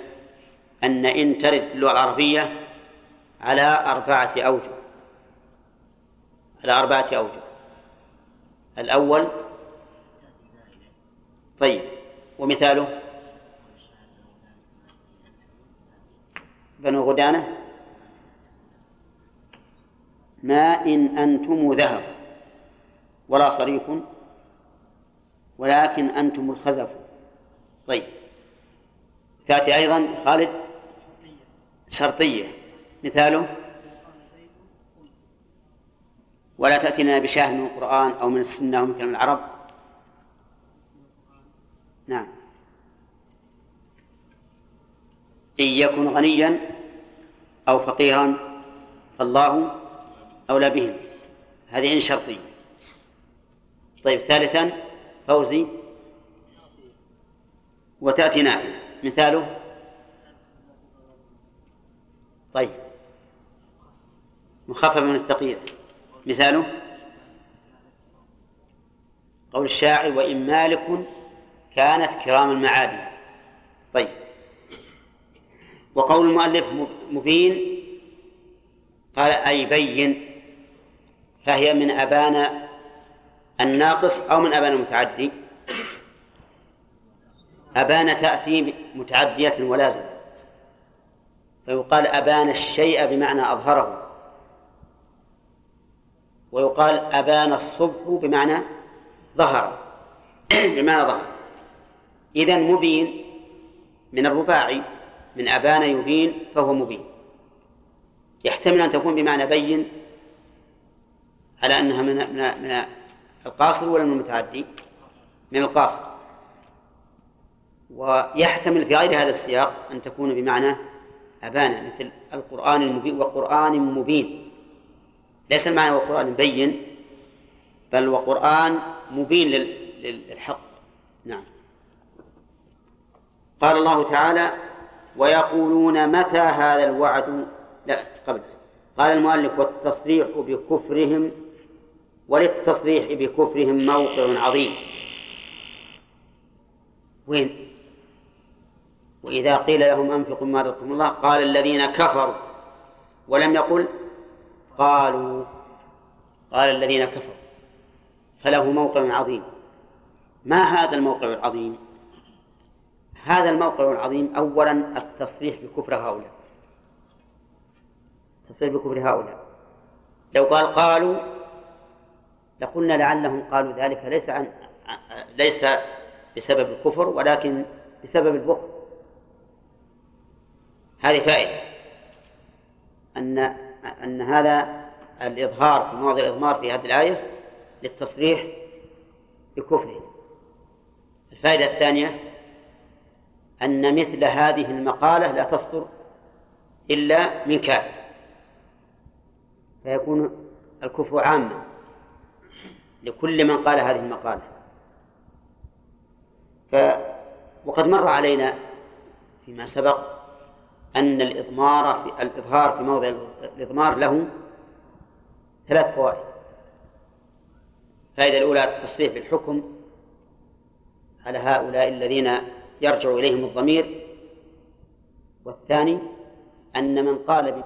أن إن ترد اللغة العربية على أربعة أوجه. على أربعة أوجه. الأول طيب ومثاله؟ بنو غدانة. ما إن أنتم ذهب ولا صريف ولكن أنتم الخزف. طيب. تأتي أيضا خالد؟ شرطية. مثاله؟ ولا تأتينا بشاهد من القرآن أو من السنة أو من كلام العرب؟ نعم. إن يكن غنيا أو فقيرا فالله أولى بهم. هذه إن شرطية. طيب ثالثا فوزي. وتأتي نافية مثاله؟ طيب. مخفف من الثقيل مثاله؟ قول الشاعر وإن مالك كانت كرام المعادن طيب. وقول المؤلف مبين قال أي بين فهي من أبان الناقص أو من أبان المتعدي أبان تأتي متعدية ولازمة فيقال أبان الشيء بمعنى أظهره ويقال أبان الصبح بمعنى ظهر. *clears throat* بمعنى ظهر. إذا مبين من الرباعي من أبان يبين فهو مبين. يحتمل أن تكون بمعنى بين على أنها من من من القاصر ولا من المتعدي؟ من القاصر. ويحتمل في غير هذا السياق أن تكون بمعنى أبان مثل القرآن المبين وقرآن مبين. ليس المعنى وقرآن بين بل وقرآن مبين للحق. نعم. قال الله تعالى ويقولون متى هذا الوعد؟ لا قبل. قال المؤلف والتصريح بكفرهم وللتصريح بكفرهم موقع عظيم. وين؟ وإذا قيل لهم أنفقوا ما رزقكم الله قال الذين كفروا ولم يقل قالوا قال الذين كفروا فله موقع عظيم. ما هذا الموقع العظيم؟ هذا الموقع العظيم أولا التصريح بكفر هؤلاء. التصريح بكفر هؤلاء. لو قال قالوا لقلنا لعلهم قالوا ذلك ليس عن ليس بسبب الكفر ولكن بسبب البخل هذه فائدة أن أن هذا الإظهار في مواضع الإضمار في هذه الآية للتصريح بكفره. الفائدة الثانية أن مثل هذه المقالة لا تصدر إلا من كافر فيكون الكفر عاما لكل من قال هذه المقالة. ف وقد مر علينا فيما سبق أن الإضمار في الإظهار في موضع الإضمار له ثلاث فوائد. الفائدة الأولى التصريح بالحكم على هؤلاء الذين يرجع إليهم الضمير. والثاني أن من قال